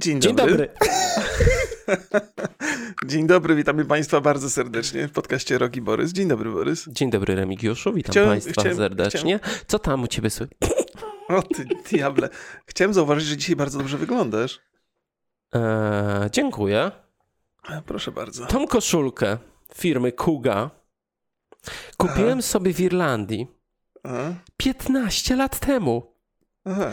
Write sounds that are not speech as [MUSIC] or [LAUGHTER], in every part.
Dzień Dzień dobry. dobry. [LAUGHS] Dzień dobry, witamy Państwa bardzo serdecznie w podcaście Roki Borys. Dzień dobry, Borys. Dzień dobry, Remigiuszu. Witam Chciałem- Państwa chciałem- serdecznie. Co tam u Ciebie słychać? O ty diable. Chciałem zauważyć, że dzisiaj bardzo dobrze wyglądasz. Eee, dziękuję. E, Proszę bardzo. Tą koszulkę firmy Kuga kupiłem sobie w Irlandii A? 15 lat temu. Aha.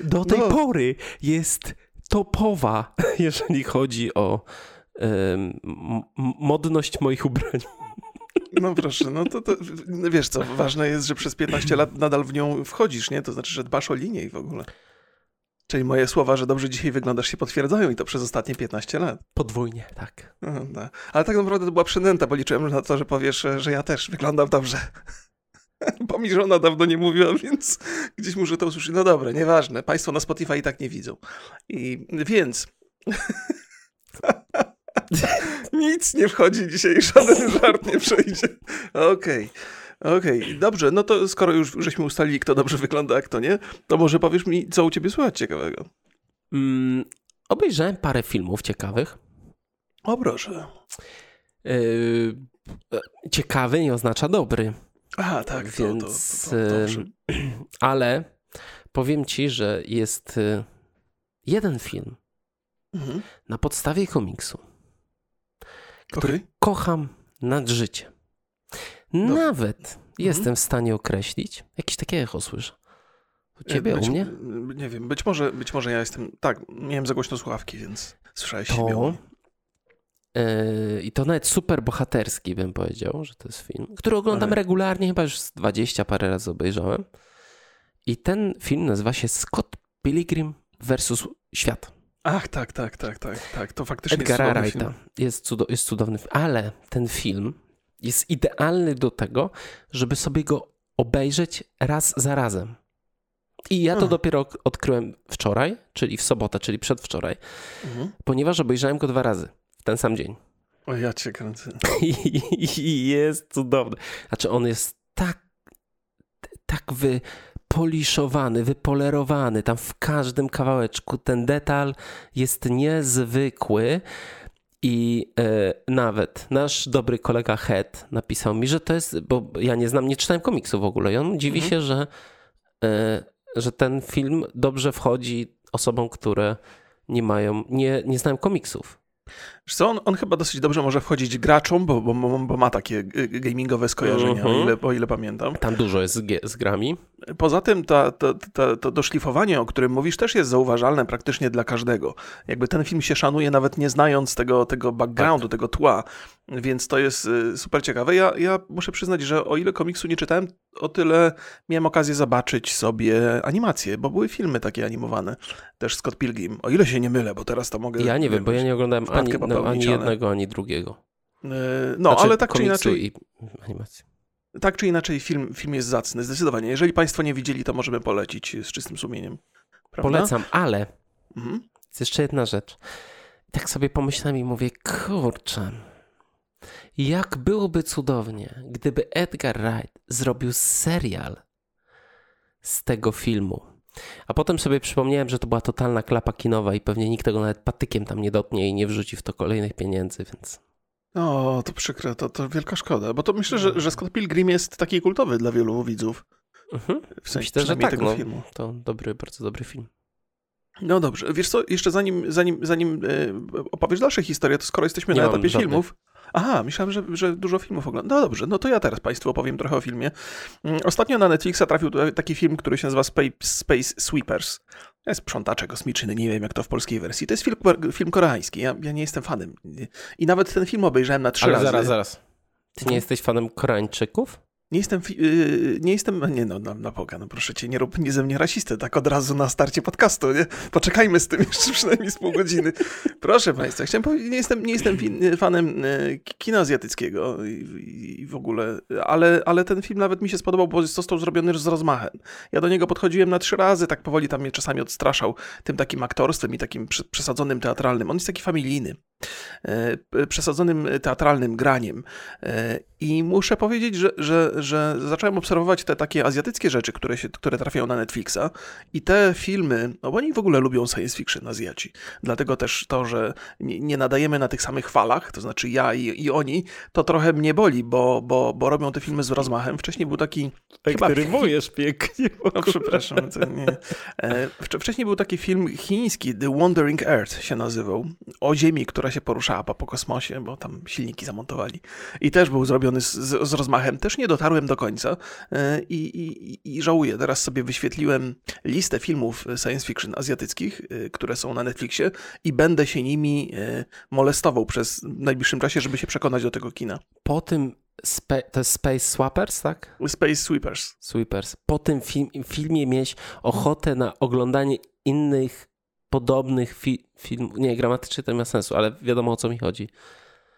Do tej No. pory jest topowa, [LAUGHS] jeżeli chodzi o modność moich ubrań. No proszę, no to, to wiesz co, ważne jest, że przez 15 lat nadal w nią wchodzisz, nie? To znaczy, że dbasz o linię i w ogóle. Czyli moje słowa, że dobrze dzisiaj wyglądasz się potwierdzają i to przez ostatnie 15 lat. Podwójnie, tak. No. Ale tak naprawdę to była przynęta, bo liczyłem na to, że powiesz, że ja też wyglądam dobrze. [LAUGHS] Bo mi żona dawno nie mówiła, więc gdzieś muszę to usłyszeć. No dobra, nieważne. Państwo na Spotify i tak nie widzą. I więc... [LAUGHS] Nic nie wchodzi dzisiaj, żaden żart nie przejdzie. Okej. Okej, dobrze, no to skoro już żeśmy ustalili, kto dobrze wygląda, a kto nie, to może powiesz mi, co u ciebie słychać ciekawego. Mm, obejrzałem parę filmów ciekawych. O proszę. Yy, e, ciekawy nie oznacza dobry. Aha, tak, Więc, to, to, to, [CLEARS THROAT] ale powiem ci, że jest y, jeden film Mhm. na podstawie komiksu, który Okej. kocham nad życie. No. Nawet jestem w stanie określić, jakieś takie echo słyszę. U ciebie, być, u mnie? Nie wiem, być może, być może ja jestem. Tak, miałem za głośno słuchawki, więc słyszałeś siebie. To, mnie. Yy, I to nawet super bohaterski bym powiedział, że to jest film, który oglądam Ale- regularnie, chyba już z 20 parę razy obejrzałem. I ten film nazywa się Scott Pilgrim versus Świat. Ach, tak, tak, tak, tak, tak. To faktycznie Edgara jest Wrighta. cudowny film. Jest, cudo, jest cudowny film. Ale ten film jest idealny do tego, żeby sobie go obejrzeć raz za razem. I ja to Hmm. dopiero odkryłem wczoraj, czyli w sobotę, czyli przedwczoraj, Mhm. ponieważ obejrzałem go dwa razy ten sam dzień. O, ja cię kręcę. [LAUGHS] I, jest cudowny. Znaczy on jest tak, tak wypoliszowany, wypolerowany. Tam w każdym kawałeczku ten detal jest niezwykły. I e, nawet nasz dobry kolega Head napisał mi, że to jest, bo ja nie znam, nie czytałem komiksu w ogóle i on dziwi Mhm. się, że, e, że ten film dobrze wchodzi osobom, które nie mają, nie, nie znają komiksów. Wiesz co, on, on chyba dosyć dobrze może wchodzić graczom, bo, bo, bo, ma takie y, gamingowe skojarzenia, Mhm. o, ile, o ile pamiętam. Tam dużo jest z, z grami. Poza tym ta, ta, ta, to doszlifowanie, o którym mówisz, też jest zauważalne praktycznie dla każdego. Jakby ten film się szanuje nawet nie znając tego, tego backgroundu, tego tła, więc to jest y, super ciekawe. Ja, ja muszę przyznać, że o ile komiksu nie czytałem, o tyle miałem okazję zobaczyć sobie animacje, bo były filmy takie animowane, też Scott Pilgrim. O ile się nie mylę, bo teraz to mogę... Ja nie wiem, bo ja nie oglądałem ani, no, ani jednego, ani drugiego. Y, No, Znaczy, ale tak czy inaczej... I animacji. Tak czy inaczej, film, film jest zacny, zdecydowanie. Jeżeli Państwo nie widzieli, to możemy polecić z czystym sumieniem. Prawda? Polecam, ale Mhm. jest jeszcze jedna rzecz. Tak sobie pomyślałem i mówię, kurczę, jak byłoby cudownie, gdyby Edgar Wright zrobił serial z tego filmu. A potem sobie przypomniałem, że to była totalna klapa kinowa i pewnie nikt tego nawet patykiem tam nie dotnie i nie wrzuci w to kolejnych pieniędzy, więc O, to przykre, to, to wielka szkoda, bo to myślę, że, że Scott Pilgrim jest taki kultowy dla wielu widzów, mhm. w sensie myślę, że tak. tego No, filmu. to dobry, bardzo dobry film. No dobrze, wiesz co, jeszcze zanim, zanim, zanim e, opowiesz dalsze historie, to skoro jesteśmy Nie na etapie żadnych. filmów... Aha, myślałem, że, że dużo filmów oglądam. No dobrze, no to ja teraz Państwu opowiem trochę o filmie. Mm, Ostatnio na Netflixa trafił taki film, który się nazywa Space, Space Sweepers. To jest sprzątacze kosmiczny, nie wiem jak to w polskiej wersji. To jest film, film koreański, ja, ja nie jestem fanem. I nawet ten film obejrzałem na trzy Ale razy. zaraz, zaraz. Ty nie jesteś fanem Koreańczyków? Nie jestem, yy, nie jestem, nie no, na, na Boga, no proszę cię, nie rób nie ze mnie rasistę, tak od razu na starcie podcastu, nie? Poczekajmy z tym [LAUGHS] jeszcze przynajmniej z pół godziny. Proszę państwa, chciałem powiedzieć, nie jestem, nie jestem fi- fanem yy, kina azjatyckiego i, i, i w ogóle, ale, ale ten film nawet mi się spodobał, bo został zrobiony z rozmachem. Ja do niego podchodziłem na trzy razy, tak powoli tam mnie czasami odstraszał tym takim aktorstwem i takim przesadzonym teatralnym. On jest taki familijny. przesadzonym teatralnym graniem. I muszę powiedzieć, że, że, że zacząłem obserwować te takie azjatyckie rzeczy, które, się, które trafiają na Netflixa i te filmy, no bo oni w ogóle lubią science fiction, Azjaci. Dlatego też to, że nie, nie nadajemy na tych samych falach, to znaczy ja i, i oni, to trochę mnie boli, bo, bo, bo robią te filmy z rozmachem. Wcześniej był taki... chyba, rymujesz pięknie. No przepraszam. nie. E, wcześniej był taki film chiński, The Wandering Earth się nazywał, o Ziemi, która się poruszała po, po kosmosie, bo tam silniki zamontowali. I też był zrobiony z, z, z rozmachem. Też nie dotarłem do końca e, i, i, i żałuję. Teraz sobie wyświetliłem listę filmów science fiction azjatyckich, e, które są na Netflixie i będę się nimi molestował przez najbliższym czasie, żeby się przekonać do tego kina. Po tym Spe to jest Space Swappers, tak? Space Sweepers. Sweepers. Po tym film, filmie mieć ochotę na oglądanie innych podobnych fi filmów. Nie, gramatycznie to nie ma sensu, ale wiadomo o co mi chodzi.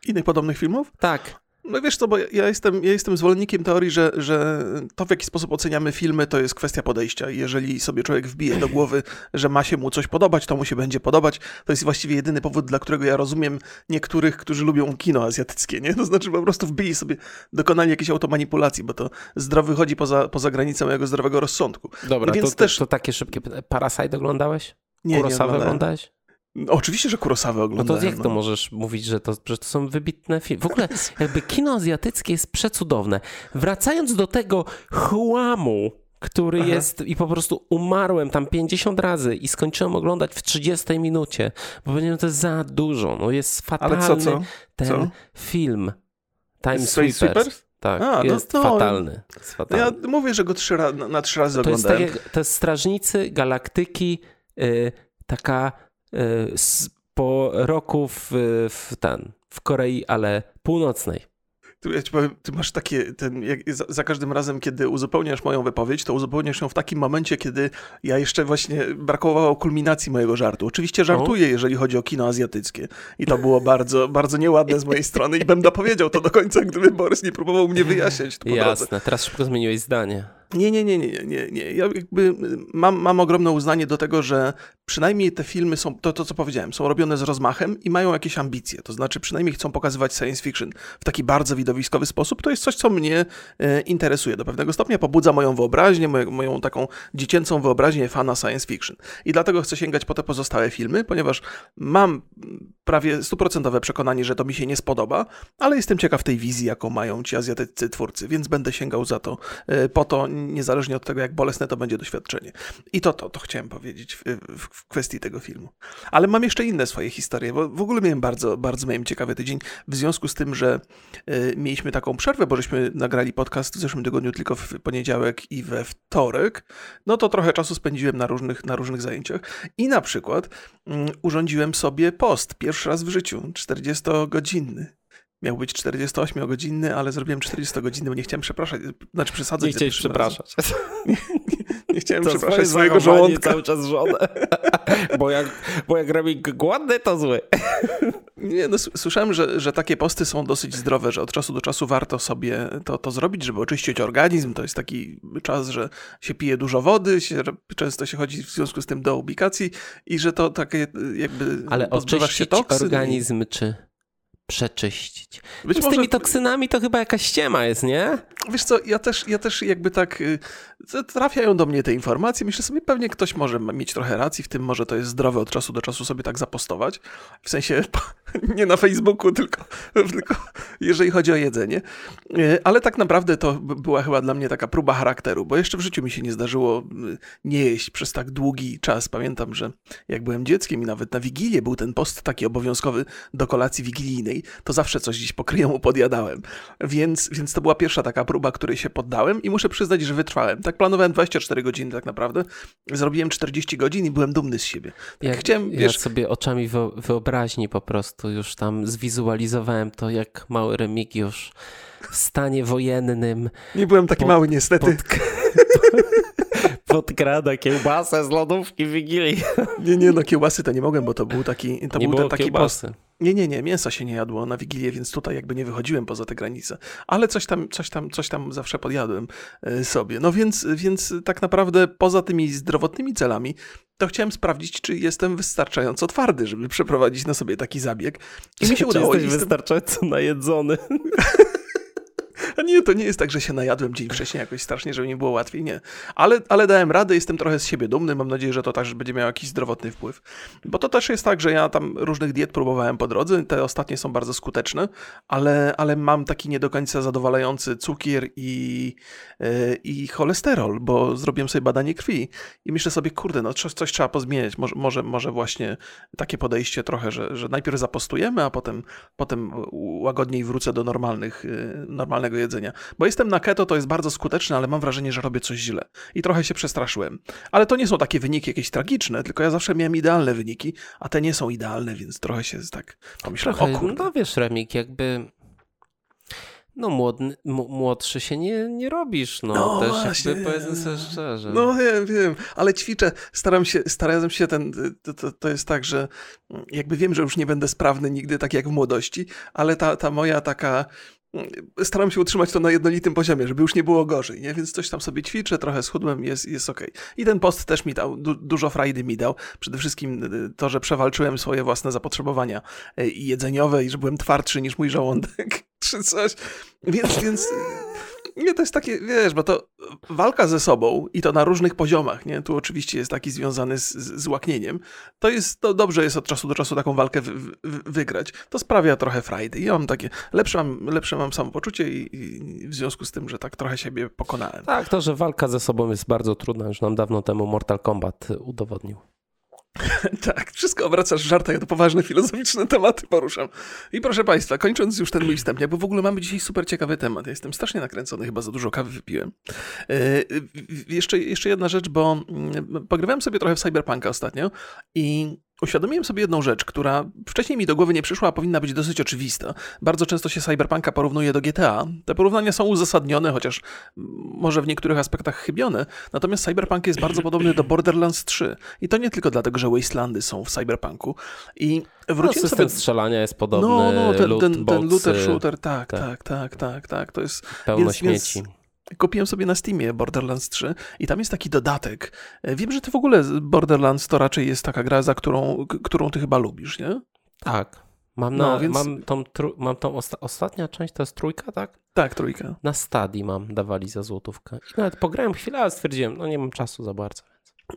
Innych podobnych filmów? Tak. No wiesz co, bo ja jestem, ja jestem zwolennikiem teorii, że, że to w jaki sposób oceniamy filmy to jest kwestia podejścia. Jeżeli sobie człowiek wbije do głowy, że ma się mu coś podobać, to mu się będzie podobać. To jest właściwie jedyny powód, dla którego ja rozumiem niektórych, którzy lubią kino azjatyckie, nie? [LAUGHS] To znaczy po prostu wbili sobie, dokonali jakiejś automanipulacji, bo to zdrowy wychodzi poza, poza granicę mojego zdrowego rozsądku. Dobra, no więc to, też... to takie szybkie pytanie. Parasite oglądałeś? Nie, Kurosawę nie oglądałeś? Oczywiście, że Kurosawę oglądałem. No to jak to no. możesz mówić, że to, że to są wybitne filmy? W ogóle jakby kino azjatyckie jest przecudowne. Wracając do tego chłamu, który Aha. jest i po prostu umarłem tam 50 razy i skończyłem oglądać w 30 minucie, bo powiedziałem, to jest za dużo. No jest fatalny Ale co, co? ten co? film. Time Sweepers. Sweepers? Tak, A, no jest no, fatalny. Jest fatalny. Ja mówię, że go trzy na, na trzy razy to oglądałem. Jest tak to jest Strażnicy Galaktyki, yy, taka po roku w, w ten, w Korei, ale północnej. Tu ja ci powiem, ty masz takie, ten, za, za, każdym razem, kiedy uzupełniasz moją wypowiedź, to uzupełniasz ją w takim momencie, kiedy ja jeszcze właśnie brakowało kulminacji mojego żartu. Oczywiście żartuję, jeżeli chodzi o kino azjatyckie. I to było bardzo, bardzo nieładne z mojej strony i bym dopowiedział to do końca, gdyby Borys nie próbował mnie wyjaśnić. Jasne, drodze. teraz szybko zmieniłeś zdanie. Nie, nie, nie, nie, nie, nie. Ja jakby mam, mam ogromne uznanie do tego, że przynajmniej te filmy są, to, to co powiedziałem, są robione z rozmachem i mają jakieś ambicje. To znaczy przynajmniej chcą pokazywać science fiction w taki bardzo widowiskowy sposób. To jest coś, co mnie e, interesuje. Do pewnego stopnia pobudza moją wyobraźnię, moją, moją taką dziecięcą wyobraźnię fana science fiction. I dlatego chcę sięgać po te pozostałe filmy, ponieważ mam prawie stuprocentowe przekonanie, że to mi się nie spodoba, ale jestem ciekaw tej wizji, jaką mają ci azjatyccy twórcy, więc będę sięgał za to e, po to, niezależnie od tego, jak bolesne to będzie doświadczenie. I to, to, to chciałem powiedzieć w, w, kwestii tego filmu. Ale mam jeszcze inne swoje historie, bo w ogóle miałem bardzo, bardzo miałem ciekawy tydzień, w związku z tym, że y, mieliśmy taką przerwę, bo żeśmy nagrali podcast w zeszłym tygodniu tylko w poniedziałek i we wtorek, no to trochę czasu spędziłem na różnych, na różnych zajęciach i na przykład y, urządziłem sobie post, pierwszy raz w życiu, 40-godzinny. Miał być 48-godzinny, ale zrobiłem 40-godzinny, bo nie chciałem przepraszać, znaczy przesadzać. Nie chciałeś przepraszać. Nie, [LAUGHS] nie, nie, chciałem to przepraszać swojego żołądka. cały czas żonę. [LAUGHS] bo, jak, bo jak robi głodny, to zły. Nie, no, słyszałem, że, że takie posty są dosyć zdrowe, że od czasu do czasu warto sobie to, to zrobić, żeby oczyścić organizm. To jest taki czas, że się pije dużo wody, się, często się chodzi w związku z tym do ubikacji i że to takie jakby Ale oczyścić się organizm, czy przeczyścić. Być może... Z tymi toksynami to chyba jakaś ściema jest, nie? Wiesz co, ja też, ja też jakby tak y, trafiają do mnie te informacje. Myślę sobie, pewnie ktoś może mieć trochę racji w tym, może to jest zdrowe od czasu do czasu sobie tak zapostować. W sensie [LAUGHS] nie na Facebooku, tylko, [LAUGHS] tylko jeżeli chodzi o jedzenie. Y, ale tak naprawdę to była chyba dla mnie taka próba charakteru, bo jeszcze w życiu mi się nie zdarzyło y, nie jeść przez tak długi czas. Pamiętam, że jak byłem dzieckiem i nawet na Wigilię był ten post taki obowiązkowy do kolacji wigilijnej, to zawsze coś gdzieś pokryją podjadałem. Więc, więc to była pierwsza taka próba, której się poddałem i muszę przyznać, że wytrwałem. Tak planowałem 24 godziny tak naprawdę. Zrobiłem 40 godzin i byłem dumny z siebie. Tak chciałem, wiesz... Ja sobie oczami wyobraźni po prostu już tam zwizualizowałem to, jak mały Remigiusz w stanie wojennym. Nie byłem taki pod, mały niestety. Pod, [LAUGHS] podkrada kiełbasę z lodówki Wigilii. Nie, nie, no kiełbasy to nie mogłem, bo to był taki, to nie był ten taki kiełbasy. post. Nie, nie, nie, mięsa się nie jadło na Wigilię, więc tutaj jakby nie wychodziłem poza te granice. Ale coś tam, coś tam, coś tam zawsze podjadłem e, sobie. No więc, więc tak naprawdę poza tymi zdrowotnymi celami, to chciałem sprawdzić, czy jestem wystarczająco twardy, żeby przeprowadzić na sobie taki zabieg. I mi się udało. Jesteś jestem... wystarczająco najedzony. [LAUGHS] Nie, to nie jest tak, że się najadłem dzień wcześniej jakoś strasznie, żeby mi było łatwiej, nie. Ale, ale dałem radę, jestem trochę z siebie dumny, mam nadzieję, że to też będzie miało jakiś zdrowotny wpływ. Bo to też jest tak, że ja tam różnych diet próbowałem po drodze, te ostatnie są bardzo skuteczne, ale, ale mam taki nie do końca zadowalający cukier i, yy, i cholesterol, bo zrobiłem sobie badanie krwi i myślę sobie, kurde, no coś, coś trzeba pozmieniać, może, może, może właśnie takie podejście trochę, że, że najpierw zapostujemy, a potem, potem łagodniej wrócę do normalnych, yy, normalnego jedzenia jedzenia. Bo jestem na keto, to jest bardzo skuteczne, ale mam wrażenie, że robię coś źle. I trochę się przestraszyłem. Ale to nie są takie wyniki jakieś tragiczne, tylko ja zawsze miałem idealne wyniki, a te nie są idealne, więc trochę się tak pomyślałem, trochę, o kurde. No wiesz, Remik, jakby no młodny, młodszy się nie, nie robisz, no, no też właśnie, jakby powiedzmy sobie szczerze. No wiem, wiem, ale ćwiczę, staram się, starałem się ten, to, to, to, jest tak, że jakby wiem, że już nie będę sprawny nigdy tak jak w młodości, ale ta, ta moja taka staram się utrzymać to na jednolitym poziomie, żeby już nie było gorzej, nie? Więc coś tam sobie ćwiczę, trochę schudłem, jest, jest okej. I ten post też mi dał, du dużo frajdy mi dał. Przede wszystkim y, to, że przewalczyłem swoje własne zapotrzebowania y, jedzeniowe i że byłem twardszy niż mój żołądek, czy coś. Więc, więc nie, to jest takie, wiesz, bo to walka ze sobą i to na różnych poziomach, nie? Tu oczywiście jest taki związany z, z łaknieniem. To jest, to dobrze jest od czasu do czasu taką walkę w, w, wygrać. To sprawia trochę frajdy. Ja mam takie, lepsze mam, lepsze mam samopoczucie i, i w związku z tym, że tak trochę siebie pokonałem. Tak, to, że walka ze sobą jest bardzo trudna, już nam dawno temu Mortal Kombat udowodnił. [LAUGHS] tak, wszystko obracasz w żartach, to poważne filozoficzne tematy poruszam. I proszę Państwa, kończąc już ten mój wstęp, bo w ogóle mamy dzisiaj super ciekawy temat. Ja jestem strasznie nakręcony, chyba za dużo kawy wypiłem. Yy, jeszcze, jeszcze jedna rzecz, bo yy, pogrywałem sobie trochę w Cyberpunka ostatnio i Uświadomiłem sobie jedną rzecz, która wcześniej mi do głowy nie przyszła, a powinna być dosyć oczywista. Bardzo często się Cyberpunka porównuje do GTA. Te porównania są uzasadnione, chociaż może w niektórych aspektach chybione. Natomiast Cyberpunk jest bardzo [CLEARS THROAT] podobny do Borderlands 3. I to nie tylko dlatego, że Wastelandy są w Cyberpunku. I wróciłem no, system sobie... strzelania jest podobny. No, no, ten, loot ten, ten looter shooter, tak, tak, tak, tak, tak, tak. To jest... Pełno więc, śmieci. Więc Kupiłem sobie na Steamie Borderlands 3 i tam jest taki dodatek. E, wiem, że ty w ogóle Borderlands to raczej jest taka gra, za którą, którą ty chyba lubisz, nie? Tak. Mam, no, na, więc... mam tą, mam tą osta ostatnia część, to jest trójka, tak? Tak, trójka. Na stadii mam, dawali za złotówkę. I nawet pograłem chwilę, ale stwierdziłem, no nie mam czasu za bardzo.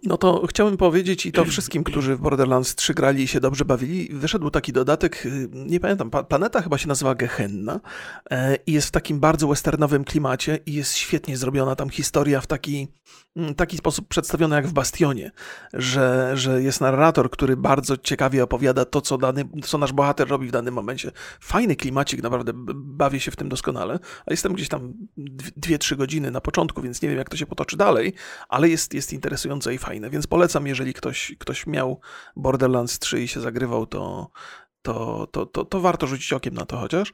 No to chciałbym powiedzieć i to wszystkim, którzy w Borderlands 3 grali i się dobrze bawili, wyszedł taki dodatek, y, nie pamiętam, planeta chyba się nazywa Gehenna e, i jest w takim bardzo westernowym klimacie i jest świetnie zrobiona tam historia w taki, taki sposób przedstawiona jak w Bastionie, że, że jest narrator, który bardzo ciekawie opowiada to, co, dany, co nasz bohater robi w danym momencie. Fajny klimacik, naprawdę bawię się w tym doskonale, a jestem gdzieś tam 2-3 godziny na początku, więc nie wiem jak to się potoczy dalej, ale jest, jest interesujące i fajne, więc polecam, jeżeli ktoś, ktoś miał Borderlands 3 i się zagrywał, to, to, to, to, to warto rzucić okiem na to chociaż.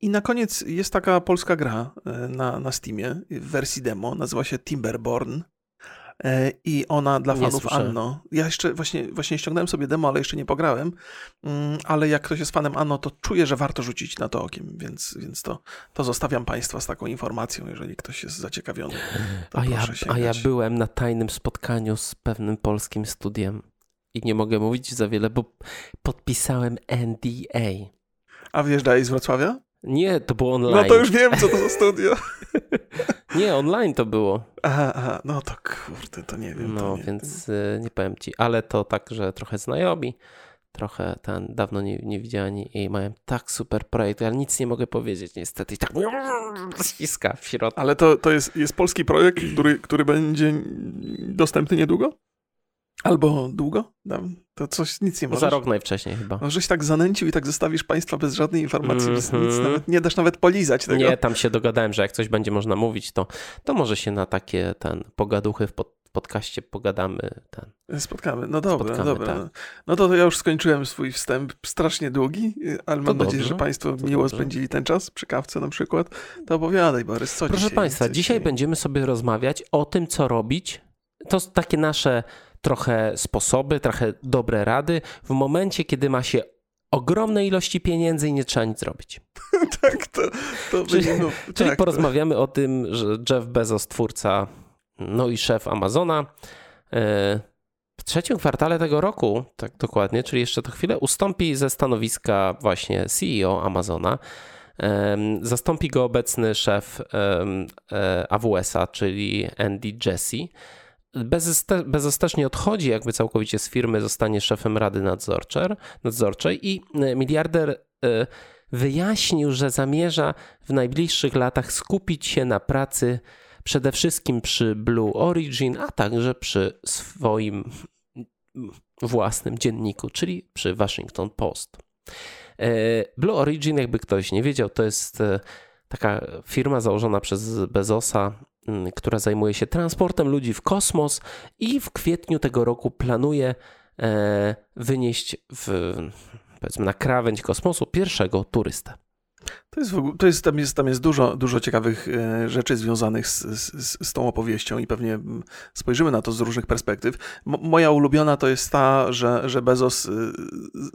I na koniec jest taka polska gra e, na, na Steamie w wersji demo, nazywa się Timberborn. E, i ona dla fanów Anno. Ja jeszcze właśnie, właśnie ściągnąłem sobie demo, ale jeszcze nie pograłem, mm, ale jak ktoś jest fanem Anno, to czuję, że warto rzucić na to okiem, więc, więc to, to zostawiam Państwa z taką informacją, jeżeli ktoś jest zaciekawiony. a, ja, a ja byłem na tajnym spotkaniu z pewnym polskim studiem i nie mogę mówić za wiele, bo podpisałem NDA. A wjeżdżałeś z Wrocławia? Nie, to było online. No to już wiem, co to za studio. [LAUGHS] nie, online to było. Aha, aha, no to kurde, to nie wiem. No, nie więc y, nie powiem ci, ale to tak, że trochę znajomi, trochę ten, dawno nie, nie widziałem i mają tak super projekt, ale nic nie mogę powiedzieć niestety. I tak ściska w środku. Ale to, to jest, jest polski projekt, który, który będzie dostępny niedługo? Albo długo? To coś, nic nie możesz. Za rok najwcześniej chyba. No, żeś tak zanęcił i tak zostawisz państwa bez żadnej informacji, mm -hmm. nic nawet, nie dasz nawet polizać tego. Nie, tam się dogadałem, że jak coś będzie można mówić, to, to może się na takie ten pogaduchy w pod, podcaście pogadamy. Ten. Spotkamy, no dobra, Spotkamy, dobra. Tak. No to ja już skończyłem swój wstęp, strasznie długi, ale mam nadzieję, że państwo miło dobrze. spędzili ten czas, przy kawce na przykład. To opowiadaj Borys, co Proszę dzisiaj, państwa, dzisiaj będziemy sobie rozmawiać o tym, co robić. To takie nasze trochę sposoby, trochę dobre rady w momencie, kiedy ma się ogromne ilości pieniędzy i nie trzeba nic zrobić. [LAUGHS] tak, to, to Czyli, no, [LAUGHS] czyli tak, porozmawiamy o tym, że Jeff Bezos, twórca, no i szef Amazona, e, w trzecim kwartale tego roku, tak dokładnie, czyli jeszcze to chwilę, ustąpi ze stanowiska właśnie CEO Amazona. Em, Zastąpi go obecny szef em, e, AWS-a, czyli Andy Jassy. Bezos, te, Bezos też nie odchodzi jakby całkowicie z firmy, zostanie szefem rady nadzorczej, i e, miliarder e, wyjaśnił, że zamierza w najbliższych latach skupić się na pracy przede wszystkim przy Blue Origin, a także przy swoim własnym dzienniku, czyli przy Washington Post. E, Blue Origin, jakby ktoś nie wiedział, to jest taka firma założona przez Bezosa, która zajmuje się transportem ludzi w kosmos i w kwietniu tego roku planuje e, wynieść w, powiedzmy na krawędź kosmosu pierwszego turystę. To jest, to jest, tam jest, tam jest dużo, dużo ciekawych e, rzeczy związanych z, z, z tą opowieścią i pewnie mm, spojrzymy na to z różnych perspektyw. Moja ulubiona to jest ta, że, że Bezos e,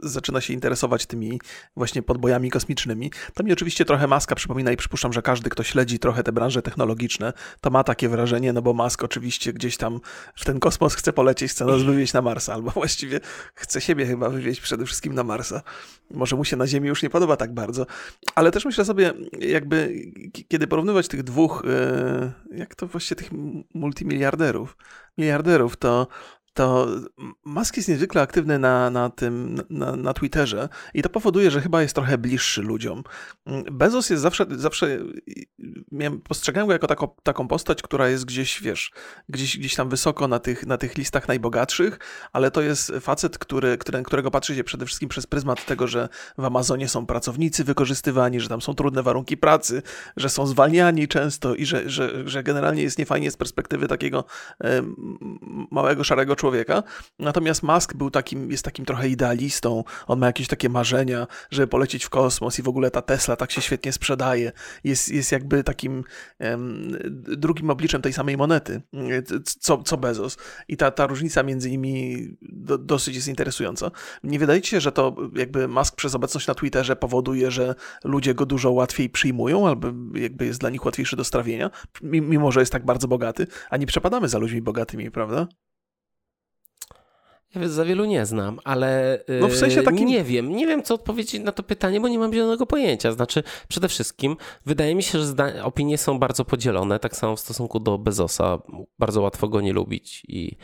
zaczyna się interesować tymi właśnie podbojami kosmicznymi. To mi oczywiście trochę Maska przypomina i przypuszczam, że każdy, kto śledzi trochę te branże technologiczne, to ma takie wrażenie, no bo Musk oczywiście gdzieś tam w ten kosmos chce polecieć, chce nas wywieźć na Marsa, albo [LAUGHS] właściwie chce siebie chyba wywieźć przede wszystkim na Marsa. Może mu się na Ziemi już nie podoba tak bardzo, ale też myślę sobie, jakby kiedy porównywać tych dwóch, e, jak to właściwie tych multimiliarderów, miliarderów, to to Musk jest niezwykle aktywny na, na tym, na, na Twitterze i to powoduje, że chyba jest trochę bliższy ludziom. Bezos jest zawsze, zawsze miałem, postrzegałem go jako taką, taką postać, która jest gdzieś, wiesz, gdzieś, gdzieś tam wysoko na tych, na tych listach najbogatszych, ale to jest facet, który, który, którego patrzy się przede wszystkim przez pryzmat tego, że w Amazonie są pracownicy wykorzystywani, że tam są trudne warunki pracy, że są zwalniani często i że, że, że generalnie jest niefajnie z perspektywy takiego małego, szarego człowieka. Natomiast Musk był takim, jest takim trochę idealistą. On ma jakieś takie marzenia, żeby polecieć w kosmos i w ogóle ta Tesla tak się świetnie sprzedaje. Jest, jest jakby takim drugim obliczem tej samej monety, co, co Bezos. I ta, ta różnica między nimi do, dosyć jest interesująca. Nie wydaje ci się, że to jakby Musk przez obecność na Twitterze powoduje, że ludzie go dużo łatwiej przyjmują, albo jakby jest dla nich łatwiejszy do strawienia, mimo że jest tak bardzo bogaty, a nie przepadamy za ludźmi bogatymi, prawda? Ja za wielu nie znam, ale no w sensie takim... nie wiem. Nie wiem, co odpowiedzieć na to pytanie, bo nie mam zielonego pojęcia. Znaczy, przede wszystkim wydaje mi się, że opinie są bardzo podzielone, tak samo w stosunku do Bezosa. Bardzo łatwo go nie lubić i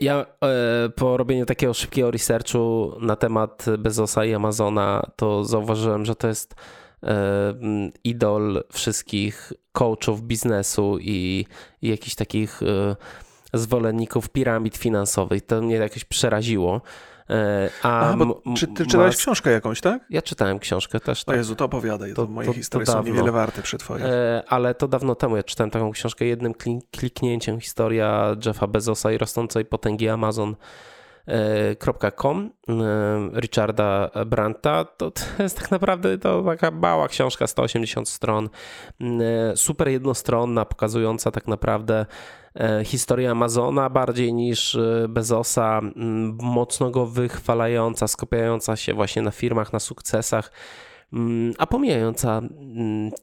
ja e, po robieniu takiego szybkiego researchu na temat Bezosa i Amazona, to zauważyłem, że to jest e, idol wszystkich coachów biznesu i, i jakichś takich e, zwolenników piramid finansowych. To mnie jakoś przeraziło. E, a, A czy ty czytałeś książkę jakąś, tak? Ja czytałem książkę też. Tak. O Jezu, to opowiadaj, to, to moje to, historie to są niewiele warte przy twoich. E, ale to dawno temu ja czytałem taką książkę jednym kliknięciem, historia Jeffa Bezosa i rosnącej potęgi Amazon. .com e, Richarda Branta. To, to jest tak naprawdę to taka mała książka, 180 stron, super jednostronna, pokazująca tak naprawdę historia Amazona bardziej niż e, Bezosa, mocno go wychwalająca, skupiająca się właśnie na firmach, na sukcesach, a pomijająca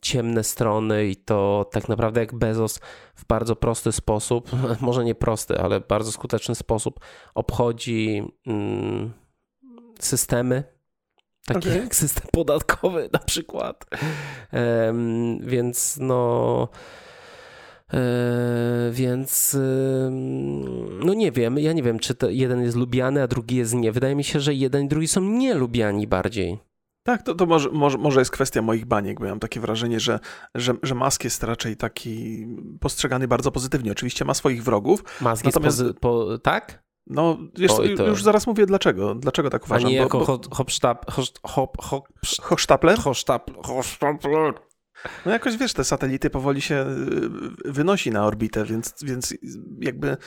ciemne strony i to tak naprawdę jak Bezos w bardzo prosty sposób, [LAUGHS] może nie prosty, ale bardzo skuteczny sposób obchodzi systemy, takie okay. jak system podatkowy na przykład. Więc no E, więc no nie wiem, ja nie wiem, czy jeden jest lubiany, a drugi jest nie. Wydaje mi się, że jeden i drugi są nielubiani bardziej. Tak, to, to może, może, może jest kwestia moich baniek, bo ja mam takie wrażenie, że, że, że Musk jest raczej taki postrzegany bardzo pozytywnie. Oczywiście ma swoich wrogów. Musk natomiast... jest po, tak? No, wiesz, to... już zaraz mówię dlaczego. Dlaczego tak uważam. A nie jako bo... Hopstapler? Hochstapler? Hochstapler. No jakoś wiesz, te satelity powoli się y, wynosi na orbitę, więc, więc jakby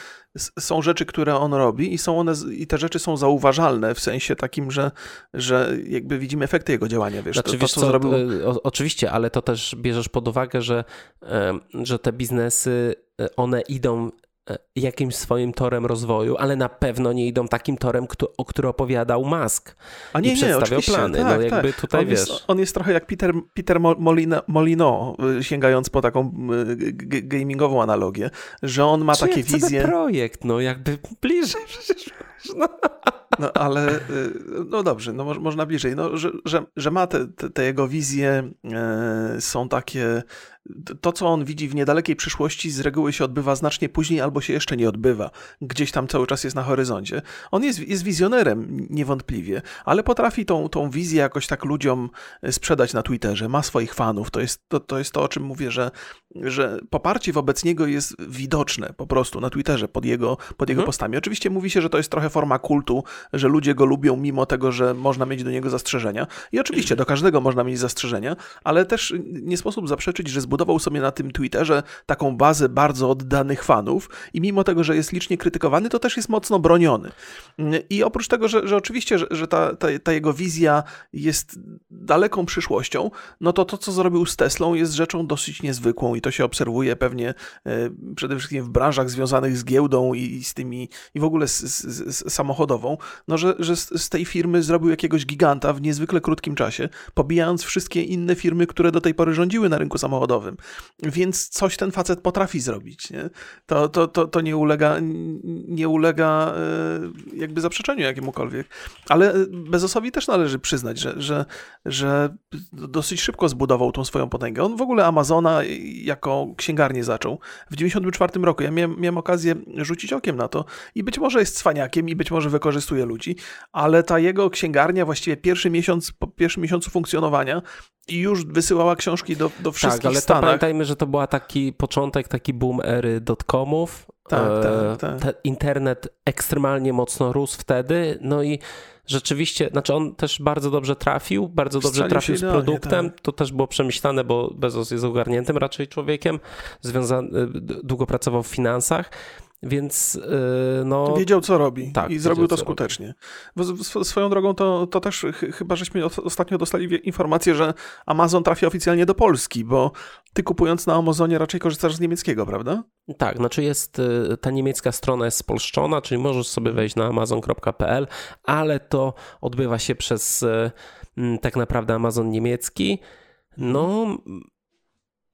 są rzeczy, które on robi i są one, i te rzeczy są zauważalne w sensie takim, że, że jakby widzimy efekty jego działania, wiesz. Znaczy, to, wiesz to, co, co zrobił... Y, o, oczywiście, ale to też bierzesz pod uwagę, że, że te biznesy, y, one idą jakimś swoim torem rozwoju, ale na pewno nie idą takim torem, kto, o który opowiadał Musk. A nie, i nie, oczywiście, plany. Tak, no jakby tak. tutaj on wiesz. Jest, on jest trochę jak Peter, Peter Molino, Molino, sięgając po taką gamingową analogię, że on ma Czy takie wizje. projekt, no jakby bliżej przecież. No. No ale, y, no dobrze, no można bliżej, no, że, że, że ma te, te, jego wizje, e, są takie, to co on widzi w niedalekiej przyszłości z reguły się odbywa znacznie później albo się jeszcze nie odbywa, gdzieś tam cały czas jest na horyzoncie. On jest, jest wizjonerem niewątpliwie, ale potrafi tą, tą wizję jakoś tak ludziom sprzedać na Twitterze, ma swoich fanów, to jest to, to, jest to o czym mówię, że, że poparcie wobec niego jest widoczne po prostu na Twitterze pod jego, pod jego Mhm. postami. Oczywiście mówi się, że to jest trochę forma kultu, że ludzie go lubią mimo tego, że można mieć do niego zastrzeżenia. I oczywiście [CLEARS THROAT] do każdego można mieć zastrzeżenia, ale też nie sposób zaprzeczyć, że zbudował sobie na tym Twitterze taką bazę bardzo oddanych fanów i mimo tego, że jest licznie krytykowany, to też jest mocno broniony. I oprócz tego, że, że oczywiście, że, że ta, ta, ta jego wizja jest daleką przyszłością, no to to, co zrobił z Teslą jest rzeczą dosyć niezwykłą i to się obserwuje pewnie e, przede wszystkim w branżach związanych z giełdą i, i z tymi, i w ogóle z, z, z samochodową, no że, że z, z tej firmy zrobił jakiegoś giganta w niezwykle krótkim czasie, pobijając wszystkie inne firmy, które do tej pory rządziły na rynku samochodowym. Więc coś ten facet potrafi zrobić. Nie? To, to, to, to nie ulega, nie ulega e, jakby zaprzeczeniu jakiemukolwiek. Ale Bezosowi też należy przyznać, że, że, że dosyć szybko zbudował tą swoją potęgę. On w ogóle Amazona jako księgarnię zaczął w 94 roku. Ja miałem, miałem okazję rzucić okiem na to i być może jest cwaniakiem i być może wykorzystuje ludzi, ale ta jego księgarnia właściwie pierwszy miesiąc, po pierwszym miesiącu funkcjonowania i już wysyłała książki do, do wszystkich Tak, ale to Stanach. pamiętajmy, że to była taki początek, taki boom ery dotcomów. Tak, E, tak, tak. te- internet ekstremalnie mocno rósł wtedy, no i rzeczywiście, znaczy on też bardzo dobrze trafił, bardzo dobrze trafił z produktem. tak. To też było przemyślane, bo Bezos jest ogarniętym raczej człowiekiem, związany, długo pracował w finansach, więc e, no... Wiedział, co robi Tak, i zrobił to skutecznie. Swoją drogą to, to też ch- chyba żeśmy ostatnio dostali informację, że Amazon trafi oficjalnie do Polski, bo ty kupując na Amazonie raczej korzystasz z niemieckiego, prawda? Tak, znaczy jest, y, ta niemiecka strona jest spolszczona, czyli możesz sobie wejść na amazon.pl, ale to odbywa się przez y, mm, tak naprawdę Amazon niemiecki. No,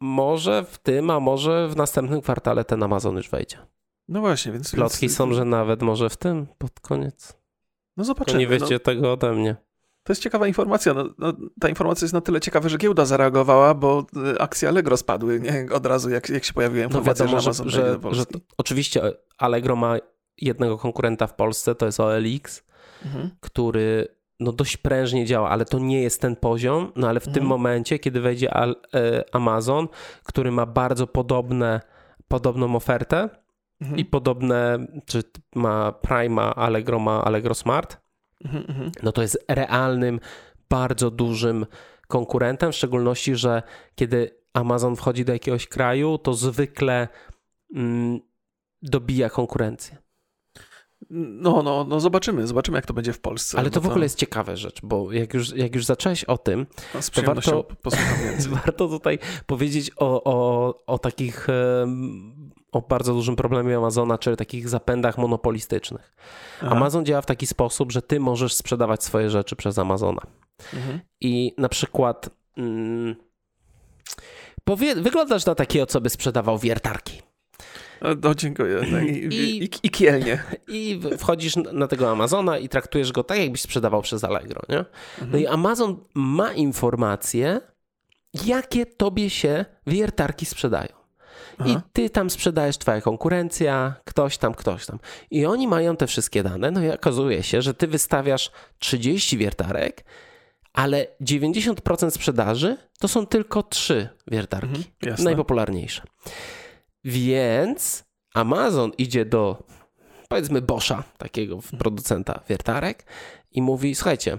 może w tym, a może w następnym kwartale ten Amazon już wejdzie. No właśnie, więc... Plotki więc, są, że nawet może w tym pod koniec. No Tylko zobaczymy. nie no. wiecie tego ode mnie. To jest ciekawa informacja. No, no, ta informacja jest na tyle ciekawa, że giełda zareagowała, bo y, akcje Allegro spadły nie? od razu, jak, jak się pojawiła No informacja, wiadomo, że Amazon że, że to, oczywiście Allegro ma jednego konkurenta w Polsce, to jest OLX. Mhm. który no dość prężnie działa, ale to nie jest ten poziom, no ale w tym Mhm. momencie, kiedy wejdzie Al, e, Amazon, który ma bardzo podobne, podobną ofertę Mhm. i podobne, czy ma Prima, Allegro ma Allegro Smart, Mhm, mhm. no to jest realnym, bardzo dużym konkurentem, w szczególności, że kiedy Amazon wchodzi do jakiegoś kraju, to zwykle mm, dobija konkurencję. No, no, no zobaczymy, zobaczymy jak to będzie w Polsce. Ale to bo w ogóle jest ciekawa rzecz, bo jak już, jak już zacząłeś o tym, no, to warto- [LAUGHS] warto tutaj powiedzieć o, o, o takich, o bardzo dużym problemie Amazona, czyli takich zapędach monopolistycznych. Aha. Amazon działa w taki sposób, że ty możesz sprzedawać swoje rzeczy przez Amazona. Mhm. I na przykład mm, powie, wyglądasz na takiego, co by sprzedawał wiertarki. No, dziękuję. Tak, I, I- i, i kielnie. I wchodzisz na- tego Amazona i traktujesz go tak, jakbyś sprzedawał przez Allegro, nie? No i Amazon ma informacje, jakie tobie się wiertarki sprzedają. I Aha. ty tam sprzedajesz, twoja konkurencja, ktoś tam, ktoś tam. I oni mają te wszystkie dane, no i okazuje się, że ty wystawiasz 30 wiertarek, ale 90% sprzedaży to są tylko 3 wiertarki. Mhm. Najpopularniejsze. Więc Amazon idzie do powiedzmy Boscha, takiego producenta wiertarek i mówi, słuchajcie,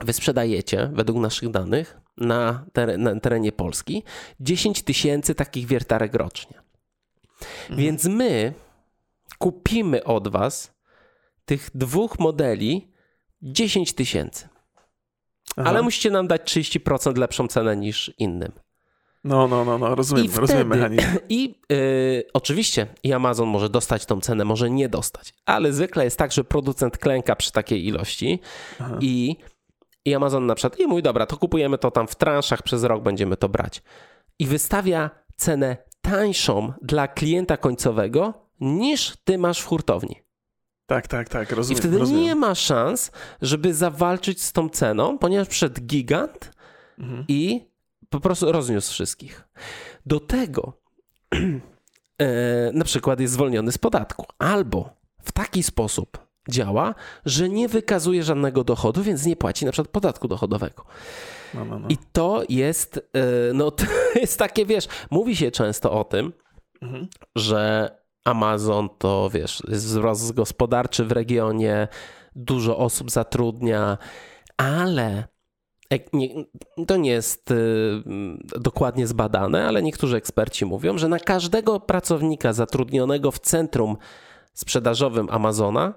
wy sprzedajecie według naszych danych na, teren, na terenie Polski 10 tysięcy takich wiertarek rocznie. Więc my kupimy od was tych dwóch modeli 10 tysięcy, ale musicie nam dać 30% lepszą cenę niż innym. No, no, no, no rozumiem, I wtedy, rozumiem [CLEARS THROAT] mechanizm. I y, oczywiście i Amazon może dostać tą cenę, może nie dostać, ale zwykle jest tak, że producent klęka przy takiej ilości Aha. i, i Amazon na przykład i mówi, dobra, to kupujemy to tam w transzach, przez rok będziemy to brać. I wystawia cenę tańszą dla klienta końcowego niż ty masz w hurtowni. Tak, tak, tak, rozumiem. I wtedy rozumiem. nie ma szans, żeby zawalczyć z tą ceną, ponieważ przed gigant mhm. i po prostu rozniósł wszystkich. Do tego [CLEARS THROAT] e, na przykład jest zwolniony z podatku, albo w taki sposób działa, że nie wykazuje żadnego dochodu, więc nie płaci na przykład podatku dochodowego. No, no, no. I to jest, e, no [LAUGHS] to jest takie, wiesz, mówi się często o tym, mhm. że Amazon to, wiesz, jest wzrost gospodarczy w regionie, dużo osób zatrudnia, ale to nie jest y, dokładnie zbadane, ale niektórzy eksperci mówią, że na każdego pracownika zatrudnionego w centrum sprzedażowym Amazona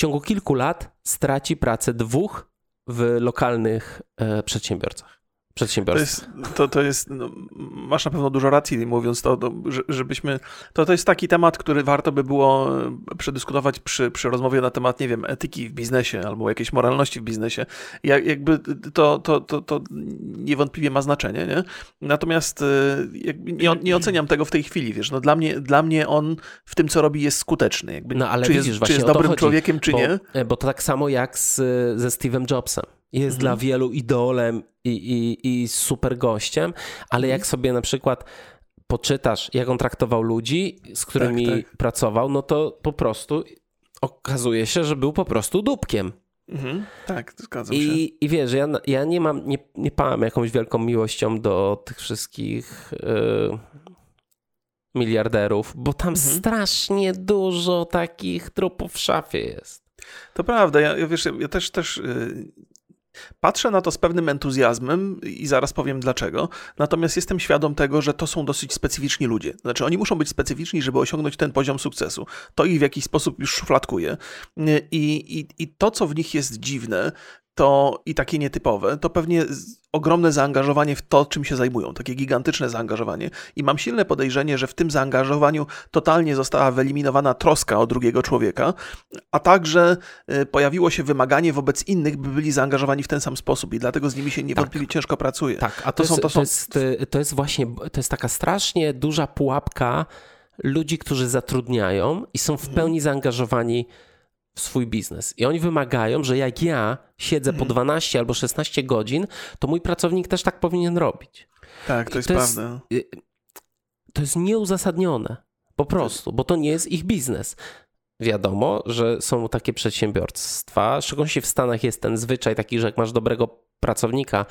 ciągu kilku lat straci pracę dwóch w lokalnych e, przedsiębiorcach przedsiębiorstw. To jest, to, to jest no, masz na pewno dużo racji mówiąc to, to, żebyśmy, to, to jest taki temat, który warto by było e, przedyskutować przy, przy rozmowie na temat, nie wiem, etyki w biznesie albo jakiejś moralności w biznesie. Jak, jakby to, to, to, to niewątpliwie ma znaczenie, nie? Natomiast e, nie, nie oceniam tego w tej chwili, wiesz, no dla mnie, dla mnie on w tym, co robi jest skuteczny. Jakby, no ale czy widzisz, jest, czy jest dobrym człowiekiem, czy bo, nie? E, bo to tak samo jak z, ze Steve'em Jobsem jest mhm. dla wielu idolem i, i, i super gościem, ale mhm. jak sobie na przykład poczytasz, jak on traktował ludzi, z którymi tak, tak. pracował, no to po prostu okazuje się, że był po prostu dupkiem. Mhm. Tak, zgadzam I, się. I wiesz, ja, ja nie mam, nie, nie pałam jakąś wielką miłością do tych wszystkich yy, miliarderów, bo tam mhm. strasznie dużo takich trupów w szafie jest. To prawda, ja, ja wiesz, ja też, też yy, Patrzę na to z pewnym entuzjazmem i zaraz powiem dlaczego. Natomiast jestem świadom tego, że to są dosyć specyficzni ludzie. Znaczy, oni muszą być specyficzni, żeby osiągnąć ten poziom sukcesu. To ich w jakiś sposób już szufladkuje. I, i, i to, co w nich jest dziwne, to i takie nietypowe, to pewnie ogromne zaangażowanie w to, czym się zajmują, takie gigantyczne zaangażowanie. I mam silne podejrzenie, że w tym zaangażowaniu totalnie została wyeliminowana troska o drugiego człowieka, a także y, pojawiło się wymaganie wobec innych, by byli zaangażowani w ten sam sposób i dlatego z nimi się niewątpliwie tak. ciężko pracuje. Tak, a to, to, są, to, są... to, jest, to jest właśnie, to jest taka strasznie duża pułapka ludzi, którzy zatrudniają i są w mhm. pełni zaangażowani w swój biznes. I oni wymagają, że jak ja siedzę po 12 mhm. albo 16 godzin, to mój pracownik też tak powinien robić. Tak, to jest, to prawda. Jest, y, to jest nieuzasadnione. Po prostu, bo to nie jest ich biznes. Wiadomo, że są takie przedsiębiorstwa, szczególnie w Stanach jest ten zwyczaj taki, że jak masz dobrego pracownika,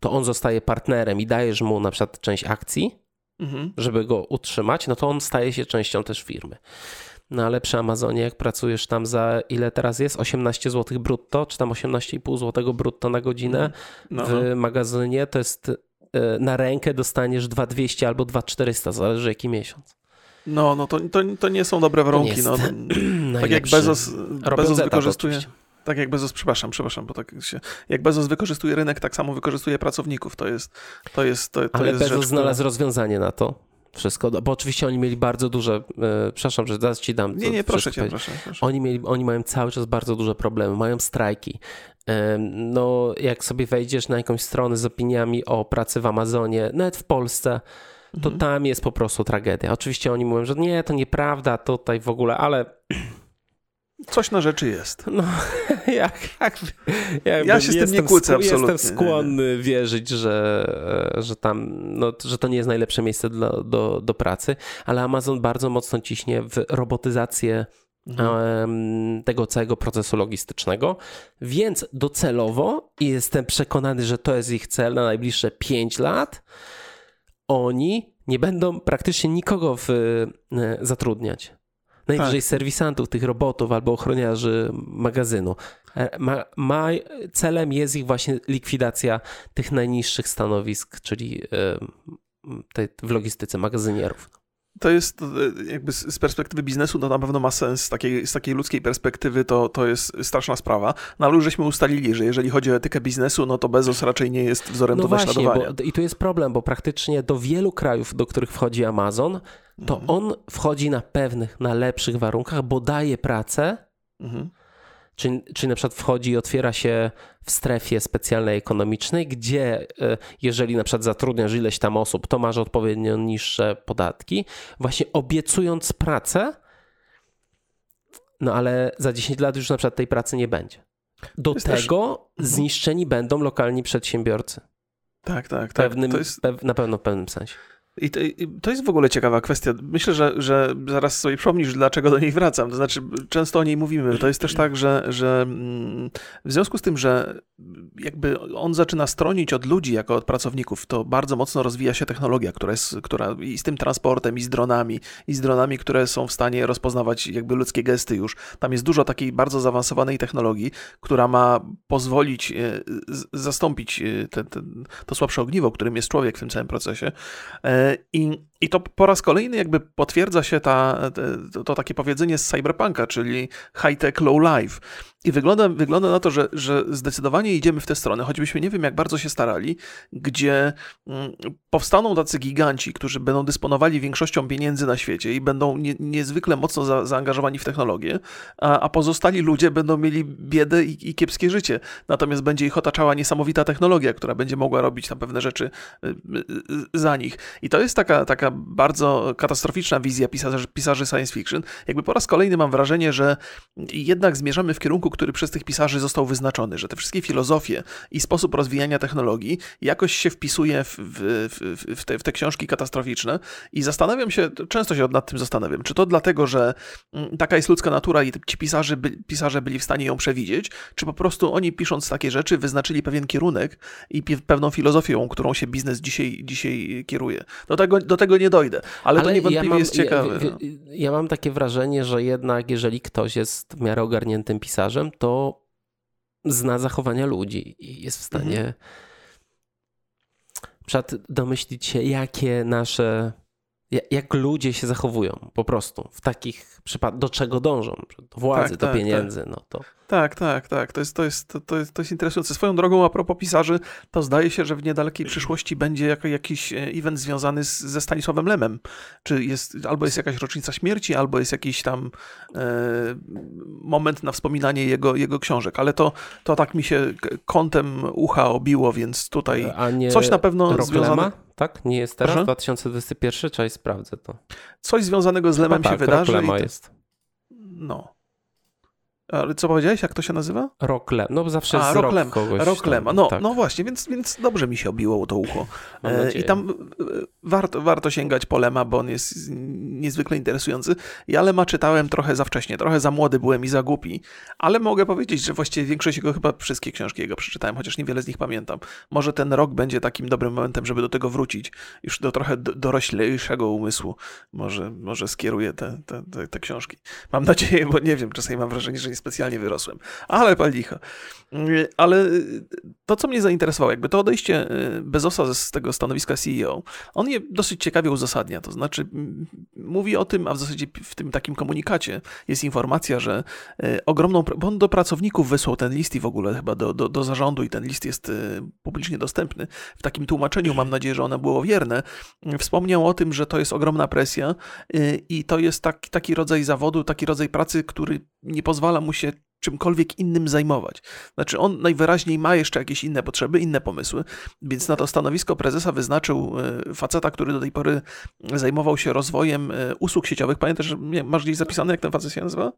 to on zostaje partnerem i dajesz mu na przykład część akcji, mhm. żeby go utrzymać, no to on staje się częścią też firmy. No ale przy Amazonie, jak pracujesz tam za ile teraz jest? 18 zł brutto, czy tam 18,5 zł brutto na godzinę mhm. no. w no. magazynie, to jest e, na rękę dostaniesz 2200 albo 2400, zależy jaki miesiąc. No, no to, to, to nie są dobre warunki. No, [LAUGHS] tak jak Bezos, Bezos wykorzystuje. Tak jak Bezos, przepraszam, przepraszam, bo tak się, jak Bezos wykorzystuje rynek, tak samo wykorzystuje pracowników. To jest, to jest, to, to Ale jest Bezos rzecz, znalazł która... rozwiązanie na to wszystko, bo oczywiście oni mieli bardzo duże, e, przepraszam, że zaraz ci dam. Nie, nie, proszę cię, proszę, proszę. Oni, mieli, oni mają cały czas bardzo duże problemy, mają strajki. E, no, jak sobie wejdziesz na jakąś stronę z opiniami o pracy w Amazonie, nawet w Polsce, to mhm. tam jest po prostu tragedia. Oczywiście oni mówią, że nie, to nieprawda, tutaj w ogóle, ale Coś na rzeczy jest. No, [LAUGHS] jak, jak, jak ja się z tym nie kłócę absolutnie. Jestem skłonny wierzyć, że, że tam, no, że to nie jest najlepsze miejsce dla, do, do pracy, ale Amazon bardzo mocno ciśnie w robotyzację mhm. tego całego procesu logistycznego, więc docelowo i jestem przekonany, że to jest ich cel na najbliższe 5 lat, oni nie będą praktycznie nikogo w, e, zatrudniać najwyżej tak. serwisantów, tych robotów albo ochroniarzy magazynu. E, ma, ma, celem jest ich właśnie likwidacja tych najniższych stanowisk, czyli te, w logistyce magazynierów. To jest jakby z perspektywy biznesu to na pewno ma sens, z takiej, z takiej ludzkiej perspektywy to, to jest straszna sprawa, no ale już żeśmy ustalili, że jeżeli chodzi o etykę biznesu, no to Bezos raczej nie jest wzorem no do właśnie, naśladowania. Bo, I tu jest problem, bo praktycznie do wielu krajów, do których wchodzi Amazon, to mhm. on wchodzi na pewnych, na lepszych warunkach, bo daje pracę, mhm. Czyli, czyli na przykład wchodzi i otwiera się w strefie specjalnej ekonomicznej, gdzie e, jeżeli na przykład zatrudniasz ileś tam osób, to masz odpowiednio niższe podatki, właśnie obiecując pracę, no ale za 10 lat już na przykład tej pracy nie będzie. Do tego też... Zniszczeni będą lokalni przedsiębiorcy. Tak, tak, tak. Pewnym, jest... pew, na pewno w pewnym sensie. I to, I to, jest w ogóle ciekawa kwestia. Myślę, że, że zaraz sobie przypomnisz, dlaczego do niej wracam. To znaczy, często o niej mówimy. To jest też tak, że, że mm, w związku z tym, że jakby on zaczyna stronić od ludzi jako od pracowników, to bardzo mocno rozwija się technologia, która jest, która i z tym transportem, i z dronami, i z dronami, które są w stanie rozpoznawać jakby ludzkie gesty już. Tam jest dużo takiej bardzo zaawansowanej technologii, która ma pozwolić e, zastąpić e, te, te, to słabsze ogniwo, którym jest człowiek w tym całym procesie. I, I to po raz kolejny jakby potwierdza się ta, to, to takie powiedzenie z cyberpunka, czyli high-tech, low-life. I wygląda, wygląda na to, że, że zdecydowanie idziemy w tę stronę, choćbyśmy nie wiem, jak bardzo się starali, gdzie mm, powstaną tacy giganci, którzy będą dysponowali większością pieniędzy na świecie i będą nie, niezwykle mocno za, zaangażowani w technologię, a, a pozostali ludzie będą mieli biedę i, i, kiepskie życie. Natomiast będzie ich otaczała niesamowita technologia, która będzie mogła robić tam pewne rzeczy y, y, za nich. I to jest taka, taka bardzo katastroficzna wizja pisarzy, pisarzy science fiction. Jakby po raz kolejny mam wrażenie, że jednak zmierzamy w kierunku, który przez tych pisarzy został wyznaczony, że te wszystkie filozofie i sposób rozwijania technologii jakoś się wpisuje w, w, w, te, w te książki katastroficzne i zastanawiam się, często się nad tym zastanawiam, czy to dlatego, że mm, taka jest ludzka natura i ci pisarze, by, pisarze byli w stanie ją przewidzieć, czy po prostu oni pisząc takie rzeczy wyznaczyli pewien kierunek i pewną filozofią, którą się biznes dzisiaj, dzisiaj kieruje. Do tego, do tego nie dojdę, ale, ale to niewątpliwie ja mam, jest ciekawe. Ja, no. ja mam takie wrażenie, że jednak jeżeli ktoś jest w miarę ogarniętym pisarzem, to zna zachowania ludzi i jest w stanie mhm. przed domyślić się, jakie nasze, jak ludzie się zachowują po prostu w takich do czego dążą, do władzy, tak, do tak, pieniędzy, tak. no to... Tak, tak, tak. To jest, to, jest, to, jest, to jest interesujące. Swoją drogą, a propos pisarzy, to zdaje się, że w niedalekiej [CLEARS THROAT] przyszłości będzie jako, jakiś e, event związany z, ze Stanisławem Lemem. Czy jest, albo jest jakaś rocznica śmierci, albo jest jakiś tam e, moment na wspominanie jego, jego książek. Ale to, to tak mi się kątem ucha obiło, więc tutaj coś na pewno związane... Lema? Tak? Nie jest teraz? Proszę? 2021? Czekaj, sprawdzę to. Coś związanego z Lemem Chyba się tak, wydarzy. Lema jest. No. Ale co powiedziałeś, jak to się nazywa? Rocklem. No zawsze A, jest Rocklem. kogoś. Rocklem. No, tak. no właśnie, więc, więc dobrze mi się obiło to ucho. [LAUGHS] E, I tam e, warto, warto sięgać po Lema, bo on jest niezwykle interesujący. Ja Lema czytałem trochę za wcześnie, trochę za młody byłem i za głupi, ale mogę powiedzieć, że właściwie większość jego, chyba wszystkie książki jego przeczytałem, chociaż niewiele z nich pamiętam. Może ten rok będzie takim dobrym momentem, żeby do tego wrócić, już do trochę doroślejszego umysłu. Może, może skieruję te, te, te, te książki. Mam nadzieję, bo nie wiem, czasami mam wrażenie, że specjalnie wyrosłem. Ale palicho. Ale to, co mnie zainteresowało, jakby to odejście y, Bezosa z tego stanowiska CEO, on je dosyć ciekawie uzasadnia. To znaczy, mówi o tym, a w zasadzie w tym takim komunikacie jest informacja, że y, ogromną. Bo on do pracowników wysłał ten list i w ogóle chyba do, do, do zarządu, i ten list jest y, publicznie dostępny. W takim tłumaczeniu, mam nadzieję, że one było wierne. Wspomniał o tym, że to jest ogromna presja i to jest taki, taki rodzaj zawodu, taki rodzaj pracy, który nie pozwala mu się czymkolwiek innym zajmować. Znaczy, on najwyraźniej ma jeszcze jakieś inne potrzeby, inne pomysły, więc na to stanowisko prezesa wyznaczył e, faceta, który do tej pory zajmował się rozwojem e, usług sieciowych. Pamiętasz, masz gdzieś zapisane, jak ten facet się nazywa?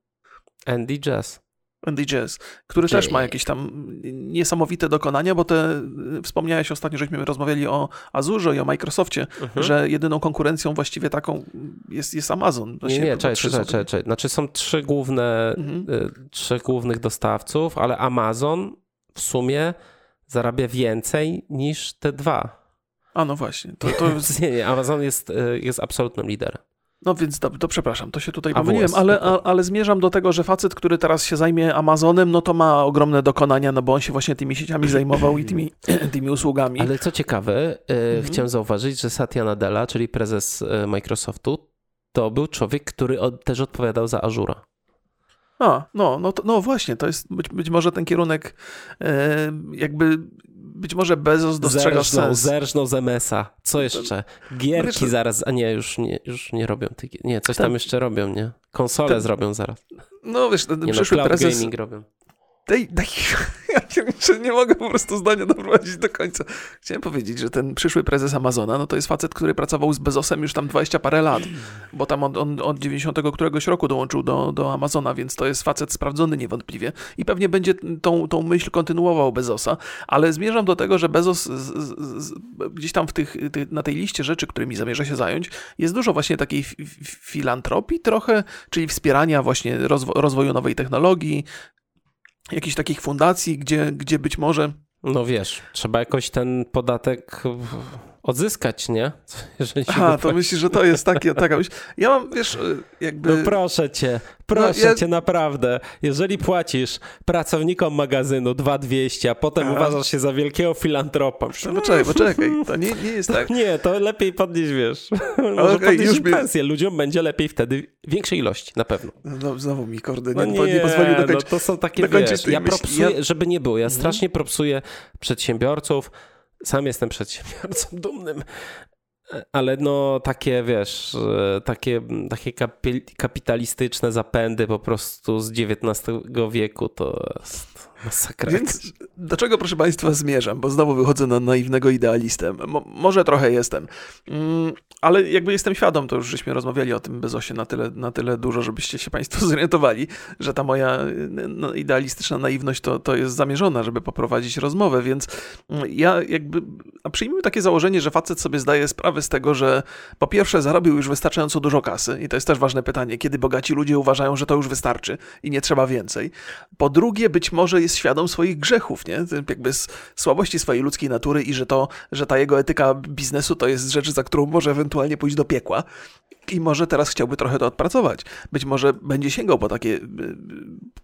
Andy Jazz. Andy Jazz, który też ma jakieś tam niesamowite dokonania, bo te, wspomniałeś ostatnio, żeśmy rozmawiali o Azurze i o Microsoftie, mhm. że jedyną konkurencją właściwie taką jest, jest Amazon. nie, nie, czekaj, czekaj, czekaj, czekaj. Znaczy są trzy główne, mhm. y, trzech głównych dostawców, ale Amazon w sumie zarabia więcej niż te dwa. A no właśnie. To, to [LAUGHS] nie, nie, Amazon jest, y, jest absolutnym liderem. No więc to, to, przepraszam, to się tutaj pomyliłem, ale, a, ale zmierzam do tego, że facet, który teraz się zajmie Amazonem, no to ma ogromne dokonania, no bo on się właśnie tymi sieciami [CLEARS THROAT] zajmował i tymi, [CLEARS THROAT] tymi usługami. Ale co ciekawe, e, mhm. chciałem zauważyć, że Satya Nadella, czyli prezes e, Microsoftu, to był człowiek, który od, też odpowiadał za Azura. A, no, no, to, no właśnie, to jest być, być może ten kierunek e, jakby być może Bezos dostrzega zerżnął, sens. Zerżnął z MS-a. Co jeszcze? Gierki zaraz, a nie, już nie, już nie robią tych. Nie, coś tam Ten- jeszcze robią, nie? Konsole zrobią zaraz. No wiesz, ten Nie no, przyszły cloud prezes... gaming robią. Daj, daj, [LAUGHS] ja nie, mogę po prostu zdania doprowadzić do końca. Chciałem powiedzieć, że ten przyszły prezes Amazona, no to jest facet, który pracował z Bezosem już tam 20 parę lat, bo tam on, on od 90 któregoś roku dołączył do, do Amazona, więc to jest facet sprawdzony niewątpliwie i pewnie będzie tą, tą myśl kontynuował Bezosa, ale zmierzam do tego, że Bezos z, z, z, gdzieś tam w tych, ty, na tej liście rzeczy, którymi zamierza się zająć, jest dużo właśnie takiej fi- fi- filantropii trochę, czyli wspierania właśnie rozwo- rozwoju nowej technologii, jakichś takich fundacji, gdzie, gdzie być może. No wiesz, trzeba jakoś ten podatek odzyskać, nie? [LAUGHS] Jeżeli go to myślisz, że to jest takie, taka myśl. Ja mam, wiesz, jakby. No proszę cię, proszę ja- cię naprawdę. Jeżeli płacisz pracownikom magazynu 2200, a potem Aha. uważasz się za wielkiego filantropa. No, poczekaj, poczekaj, to nie, nie jest [LAUGHS] tak. Nie, to lepiej podnieść, wiesz. [LAUGHS] Może Okej, podnieść już im mi- pensję. Ludziom będzie lepiej wtedy w większej ilości, na pewno. No, znowu mi kurde, No nie, nie, pozwolił no dokończyć. to są takie, dokończyć wiesz, ja propsuję, Ja- żeby nie było, ja Mhm. strasznie propsuję przedsiębiorców, sam jestem przedsiębiorcą [LAUGHS] dumnym, ale no takie, wiesz, takie, takie kapi- kapitalistyczne zapędy po prostu z XIX wieku to jest masakra. Więc do czego, proszę Państwa, zmierzam? Bo znowu wychodzę na naiwnego idealistę. Mo, może trochę jestem. Mm, ale jakby jestem świadom, to już żeśmy rozmawiali o tym Bezosie na tyle, na tyle dużo, żebyście się Państwo [LAUGHS] zorientowali, że ta moja no, idealistyczna naiwność to, to jest zamierzona, żeby poprowadzić rozmowę, więc mm, ja jakby, a przyjmijmy takie założenie, że facet sobie zdaje sprawę z tego, że po pierwsze zarobił już wystarczająco dużo kasy i to jest też ważne pytanie, kiedy bogaci ludzie uważają, że to już wystarczy i nie trzeba więcej. Po drugie, być może jest świadom swoich grzechów, nie? Jakby z słabości swojej ludzkiej natury i że to, że ta jego etyka biznesu to jest rzecz, za którą może ewentualnie pójść do piekła. I może teraz chciałby trochę to odpracować. Być może będzie sięgał po takie, y,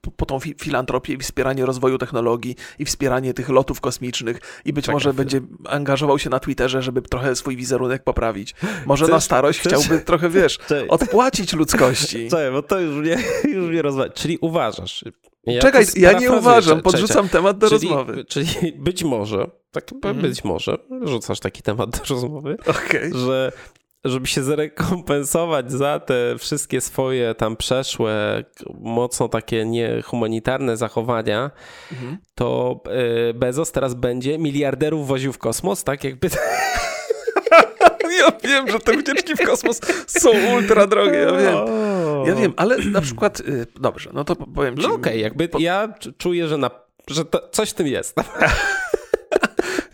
po, po tą fi- filantropię i wspieranie rozwoju technologii i wspieranie tych lotów kosmicznych i być Czekaj może chwilę. będzie angażował się na Twitterze, żeby trochę swój wizerunek poprawić. Może na starość chcesz- chciałby trochę, wiesz, [LAUGHS] Cześć. odpłacić ludzkości. [LAUGHS] Czekaj, bo to już mnie, [LAUGHS] już mnie rozwala. Czyli uważasz. Ja Czekaj, ja nie uważam, podrzucam temat do czyli, rozmowy. Czyli być może, tak Mhm. być może, rzucasz taki temat do rozmowy, Okej. że żeby się zrekompensować za te wszystkie swoje tam przeszłe, mocno takie niehumanitarne zachowania, Mhm. to y, Bezos teraz będzie miliarderów woził w kosmos, tak jakby... [LAUGHS] Ja wiem, że te wycieczki w kosmos są ultra drogie, ja wiem. Ja wiem, ale na przykład, y, dobrze, no to powiem ci. No okej, jakby ja c- czuję, że, na, że to, coś w tym jest. [LAUGHS]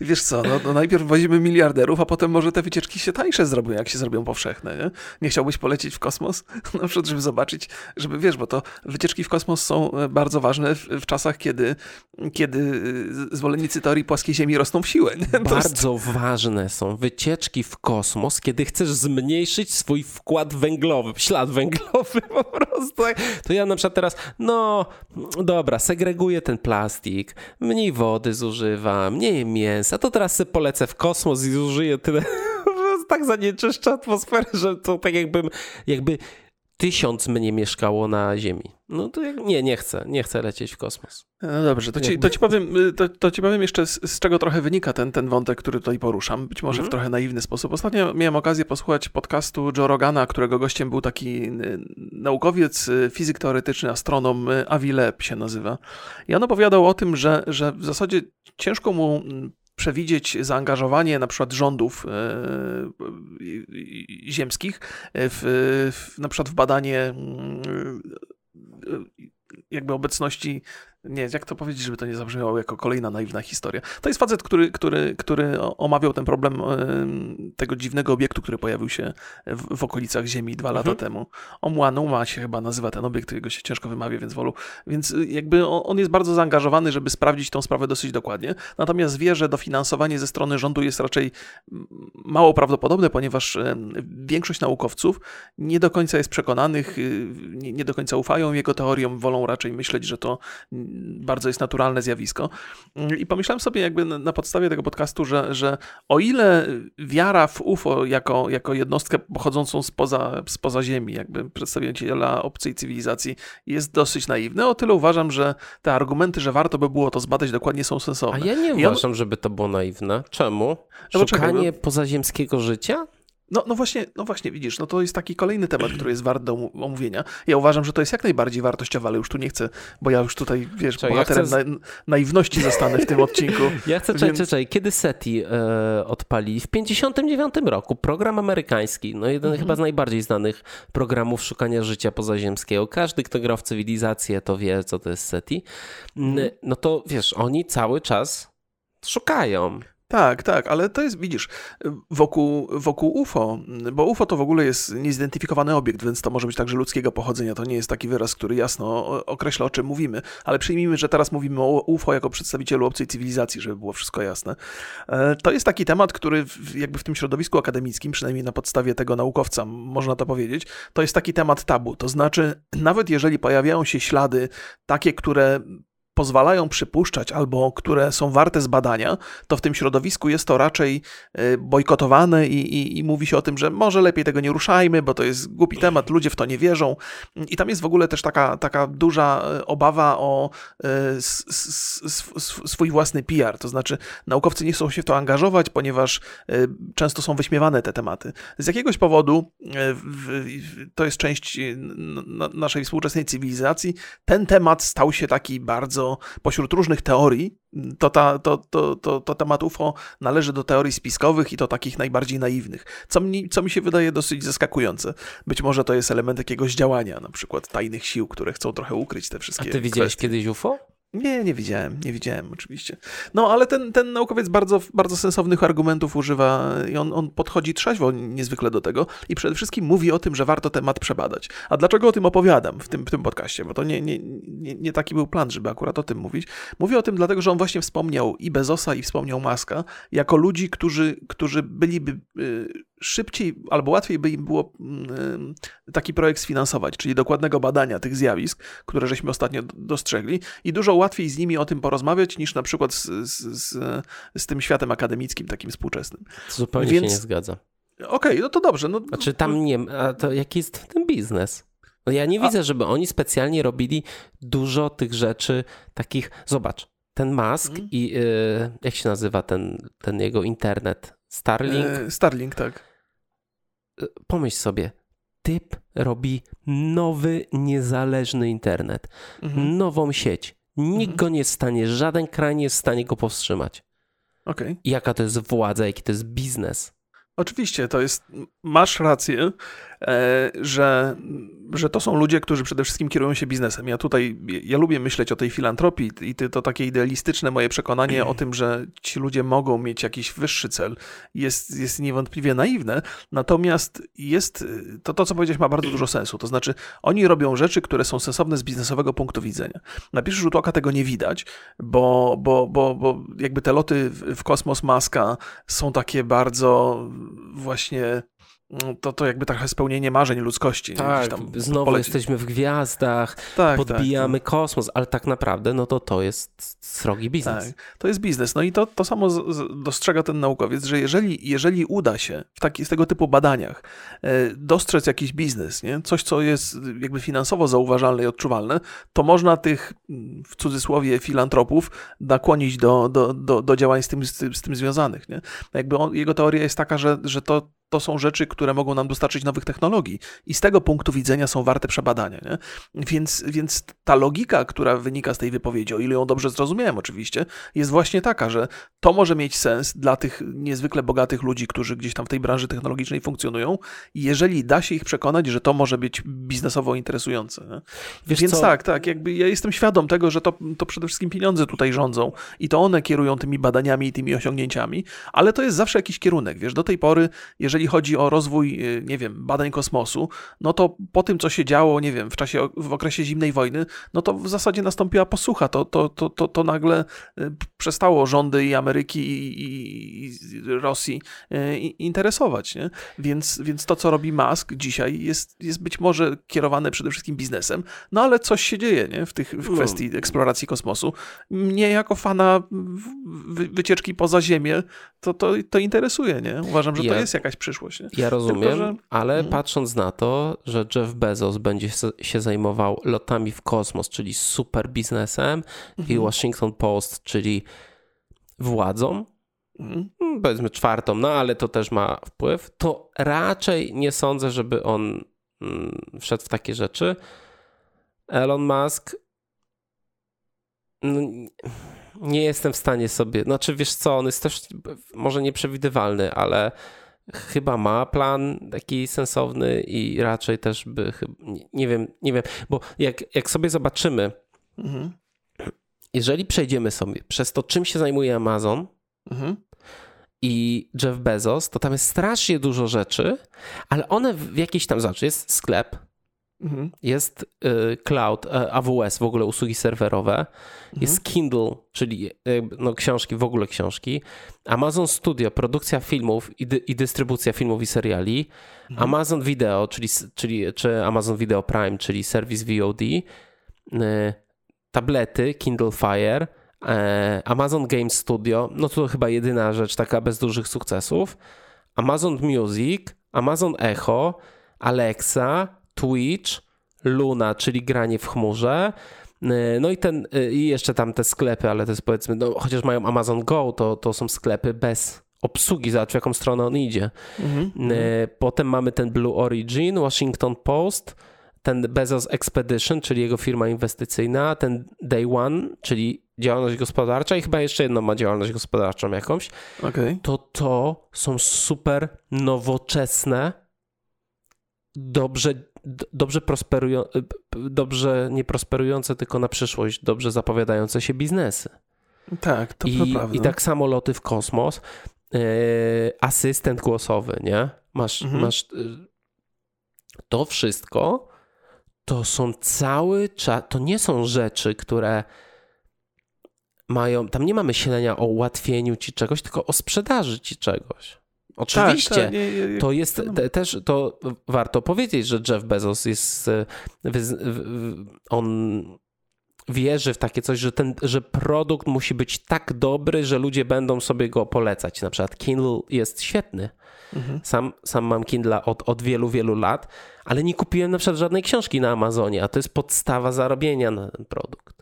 Wiesz co, no, no najpierw wozimy miliarderów, a potem może te wycieczki się tańsze zrobią, jak się zrobią powszechne, nie? Nie chciałbyś polecieć w kosmos? [LAUGHS] Na przykład, żeby zobaczyć, żeby, wiesz, bo to wycieczki w kosmos są e, bardzo ważne w, w czasach, kiedy, kiedy y, zwolennicy teorii płaskiej Ziemi rosną w siłę, nie? To jest- Bardzo ważne są wycieczki w kosmos, kiedy chcesz zmniejszyć swój wkład węglowy, ślad węglowy [LAUGHS] po prostu. To ja na przykład teraz, no dobra, segreguję ten plastik, mniej wody zużywam, mniej mięsa, to teraz sobie polecę w kosmos i zużyję tyle, [LAUGHS] tak zanieczyszczę atmosferę, że to tak jakbym, jakby tysiąc mnie mieszkało na Ziemi. No to jak, nie, nie chcę, nie chcę lecieć w kosmos. No dobrze, to ci, to ci powiem, y, to, to ci powiem jeszcze, z, z czego trochę wynika ten, ten wątek, który tutaj poruszam. Być może w Mhm. trochę naiwny sposób. Ostatnio miałem okazję posłuchać podcastu Joe Rogana, którego gościem był taki y, naukowiec, y, fizyk teoretyczny, astronom, Avi Loeb się nazywa. I on opowiadał o tym, że, że w zasadzie ciężko mu mm, przewidzieć zaangażowanie na przykład rządów e, e, ziemskich w, w, na przykład w badanie mm, e, jakby obecności, nie, jak to powiedzieć, żeby to nie zabrzmiało jako kolejna naiwna historia. To jest facet, który, który, który omawiał ten problem em, tego dziwnego obiektu, który pojawił się w, w okolicach Ziemi dwa lata Mhm. temu. Oumuamua się chyba nazywa ten obiekt, jego się ciężko wymawia, więc wolu. Więc y, jakby on, on jest bardzo zaangażowany, żeby sprawdzić tą sprawę dosyć dokładnie. Natomiast wie, że dofinansowanie ze strony rządu jest raczej mało prawdopodobne, ponieważ większość naukowców nie do końca jest przekonanych, y, nie, nie do końca ufają jego teoriom, wolą raczej myśleć, że to bardzo jest naturalne zjawisko. I pomyślałem sobie jakby na podstawie tego podcastu, że, że o ile wiara w UFO jako, jako jednostkę pochodzącą spoza, spoza Ziemi, jakby przedstawiciela obcej cywilizacji jest dosyć naiwny, o tyle uważam, że te argumenty, że warto by było to zbadać dokładnie są sensowne. A ja nie uważam, on... żeby to było naiwne. Czemu? No Szukanie no, pozaziemskiego życia? No, no, właśnie, no właśnie, widzisz, no to jest taki kolejny temat, który jest wart do omówienia. Ja uważam, że to jest jak najbardziej wartościowe, ale już tu nie chcę, bo ja już tutaj, wiesz, Czekaj, bohaterem ja chcę... na, naiwności zostanę w tym odcinku. [LAUGHS] Ja chcę, więc... czekaj, czekaj, kiedy SETI e, odpali? W 59 roku, program amerykański, no jeden mhm. chyba z najbardziej znanych programów szukania życia pozaziemskiego. Każdy, kto gra w cywilizację, to wie, co to jest SETI. Mhm. No to, wiesz, oni cały czas szukają. Tak, tak, ale to jest, widzisz, wokół, wokół UFO, bo UFO to w ogóle jest niezidentyfikowany obiekt, więc to może być także ludzkiego pochodzenia. To nie jest taki wyraz, który jasno określa, o czym mówimy, ale przyjmijmy, że teraz mówimy o UFO jako przedstawicielu obcej cywilizacji, żeby było wszystko jasne. E, to jest taki temat, który jakby w tym środowisku akademickim, przynajmniej na podstawie tego naukowca, można to powiedzieć, to jest taki temat tabu. To znaczy, nawet jeżeli pojawiają się ślady takie, które pozwalają przypuszczać albo które są warte zbadania, to w tym środowisku jest to raczej e, bojkotowane i, i, i, mówi się o tym, że może lepiej tego nie ruszajmy, bo to jest głupi temat, ludzie w to nie wierzą. I tam jest w ogóle też taka, taka duża e, obawa o e, swój własny PR, to znaczy naukowcy nie chcą się w to angażować, ponieważ często są wyśmiewane te tematy. Z jakiegoś powodu, to jest część naszej współczesnej cywilizacji, ten temat stał się taki bardzo pośród różnych teorii, to, ta, to, to, to, to temat UFO należy do teorii spiskowych i to takich najbardziej naiwnych, co mi, co mi się wydaje dosyć zaskakujące. Być może to jest element jakiegoś działania, na przykład tajnych sił, które chcą trochę ukryć te wszystkie A ty widziałeś kwestie. kiedyś UFO? Nie, nie widziałem, nie widziałem oczywiście. No, ale ten, ten naukowiec bardzo, bardzo sensownych argumentów używa i on, on podchodzi trzeźwo niezwykle do tego i przede wszystkim mówi o tym, że warto temat przebadać. A dlaczego o tym opowiadam w tym, w tym podcaście? Bo to nie, nie, nie, nie taki był plan, żeby akurat o tym mówić. Mówię o tym dlatego, że on właśnie wspomniał i Bezosa, i wspomniał Maska jako ludzi, którzy, którzy byliby y, szybciej albo łatwiej by im było mm, taki projekt sfinansować, czyli dokładnego badania tych zjawisk, które żeśmy ostatnio dostrzegli i dużo łatwiej z nimi o tym porozmawiać niż na przykład z, z, z tym światem akademickim takim współczesnym. Zupełnie Więc... się nie zgadza. Okej, okay, no to dobrze. No... Znaczy tam nie, a to jaki jest ten biznes? No ja nie a... widzę, żeby oni specjalnie robili dużo tych rzeczy takich, zobacz, ten Musk hmm. i y, jak się nazywa ten, ten jego internet? Starlink? E, Starlink, tak pomyśl sobie, typ robi nowy, niezależny internet, mhm. nową sieć. Nikt mhm. go nie stanie, żaden kraj nie jest w stanie go powstrzymać. Okay. Jaka to jest władza, jaki to jest biznes. Oczywiście, to jest, masz rację, że, że to są ludzie, którzy przede wszystkim kierują się biznesem. Ja tutaj, ja lubię myśleć o tej filantropii i to takie idealistyczne moje przekonanie o tym, że ci ludzie mogą mieć jakiś wyższy cel jest, jest niewątpliwie naiwne, natomiast jest, to to, co powiedziałeś ma bardzo dużo sensu, to znaczy oni robią rzeczy, które są sensowne z biznesowego punktu widzenia. Na pierwszy rzut oka tego nie widać, bo, bo, bo, bo jakby te loty w kosmos Maska są takie bardzo właśnie to, to jakby trochę spełnienie marzeń ludzkości. Tak, tam znowu poleci... jesteśmy w gwiazdach, tak, podbijamy tak, kosmos, ale tak naprawdę no to to jest srogi biznes. Tak, to jest biznes. No i to, to samo z, z, dostrzega ten naukowiec, że jeżeli, jeżeli uda się w taki, z tego typu badaniach e, dostrzec jakiś biznes, nie? coś co jest jakby finansowo zauważalne i odczuwalne, to można tych w cudzysłowie filantropów nakłonić do, do, do, do działań z tym, z, z tym związanych. Nie? Jakby on, jego teoria jest taka, że, że to to są rzeczy, które mogą nam dostarczyć nowych technologii i z tego punktu widzenia są warte przebadania. Nie? Więc, więc ta logika, która wynika z tej wypowiedzi, o ile ją dobrze zrozumiałem oczywiście, jest właśnie taka, że to może mieć sens dla tych niezwykle bogatych ludzi, którzy gdzieś tam w tej branży technologicznej funkcjonują, jeżeli da się ich przekonać, że to może być biznesowo interesujące. Więc co? tak, tak, jakby ja jestem świadom tego, że to, to przede wszystkim pieniądze tutaj rządzą i to one kierują tymi badaniami i tymi osiągnięciami, ale to jest zawsze jakiś kierunek. Wiesz, do tej pory, jeżeli jeżeli chodzi o rozwój, y, nie wiem, badań kosmosu, no to po tym, co się działo, nie wiem, w czasie, w okresie zimnej wojny, no to w zasadzie nastąpiła posłucha. To, to, to, to, to nagle y, przestało rządy i Ameryki i, i, i Rosji interesować, nie? Więc, więc to, co robi Musk dzisiaj jest, jest być może kierowane przede wszystkim biznesem, no ale coś się dzieje, nie? W, tych, w no. kwestii eksploracji kosmosu. Mnie jako fana wycieczki poza Ziemię, to, to, to interesuje, nie? Uważam, że ja, to jest jakaś przyszłość. Nie? Ja rozumiem, Tylko, że... ale hmm. patrząc na to, że Jeff Bezos będzie się zajmował lotami w kosmos, czyli super biznesem hmm. i mhm. Washington Post, czyli władzą, mhm. hmm. powiedzmy czwartą, no ale to też ma wpływ, to raczej nie sądzę, żeby on mm, wszedł w takie rzeczy. Elon Musk no, nie jestem w stanie sobie, znaczy wiesz co, on jest też może nieprzewidywalny, ale chyba ma plan taki sensowny i raczej też by, nie, wiem, nie wiem, bo jak, jak sobie zobaczymy, mhm. jeżeli przejdziemy sobie przez to, czym się zajmuje Amazon mhm. i Jeff Bezos, to tam jest strasznie dużo rzeczy, ale one w jakiś tam, znaczy jest sklep. Jest y, cloud, y, AWS, w ogóle usługi serwerowe. Mhm. Jest Kindle, czyli y, no, książki, w ogóle książki. Amazon Studio, produkcja filmów i, dy, i dystrybucja filmów i seriali. Mhm. Amazon Video, czyli, czyli czy Amazon Video Prime, czyli serwis VOD. Tablety, Kindle Fire. Amazon Game Studio, no to chyba jedyna rzecz taka bez dużych sukcesów. Amazon Music, Amazon Echo, Alexa, Twitch, Luna, czyli granie w chmurze. Y, no i ten, y, i jeszcze tam te sklepy, ale to jest powiedzmy, no, chociaż mają Amazon Go, to, to są sklepy bez obsługi, zobacz w jaką stronę on idzie. Mm-hmm. Potem mamy ten Blue Origin, Washington Post, ten Bezos Expedition, czyli jego firma inwestycyjna, ten Day One, czyli działalność gospodarcza i chyba jeszcze jedną ma działalność gospodarczą jakąś. Okay. To to są super nowoczesne, dobrze dobrze prosperują, dobrze nie prosperujące, tylko na przyszłość, dobrze zapowiadające się biznesy. Tak, to, I, prawda. I tak samo loty w kosmos, yy, asystent głosowy, nie? Masz, mhm. masz yy, to wszystko, to są cały czas, to nie są rzeczy, które mają, tam nie ma myślenia o ułatwieniu ci czegoś, tylko o sprzedaży ci czegoś. Oczywiście, tak, tak, nie, nie, to jest te, też, to warto powiedzieć, że Jeff Bezos jest, e, on wierzy w takie coś, że, ten, że produkt musi być tak dobry, że ludzie będą sobie go polecać. Na przykład Kindle jest świetny. Mhm. Sam, sam mam Kindle od, od wielu, wielu lat, ale nie kupiłem na przykład żadnej książki na Amazonie, a to jest podstawa zarobienia na ten produkt.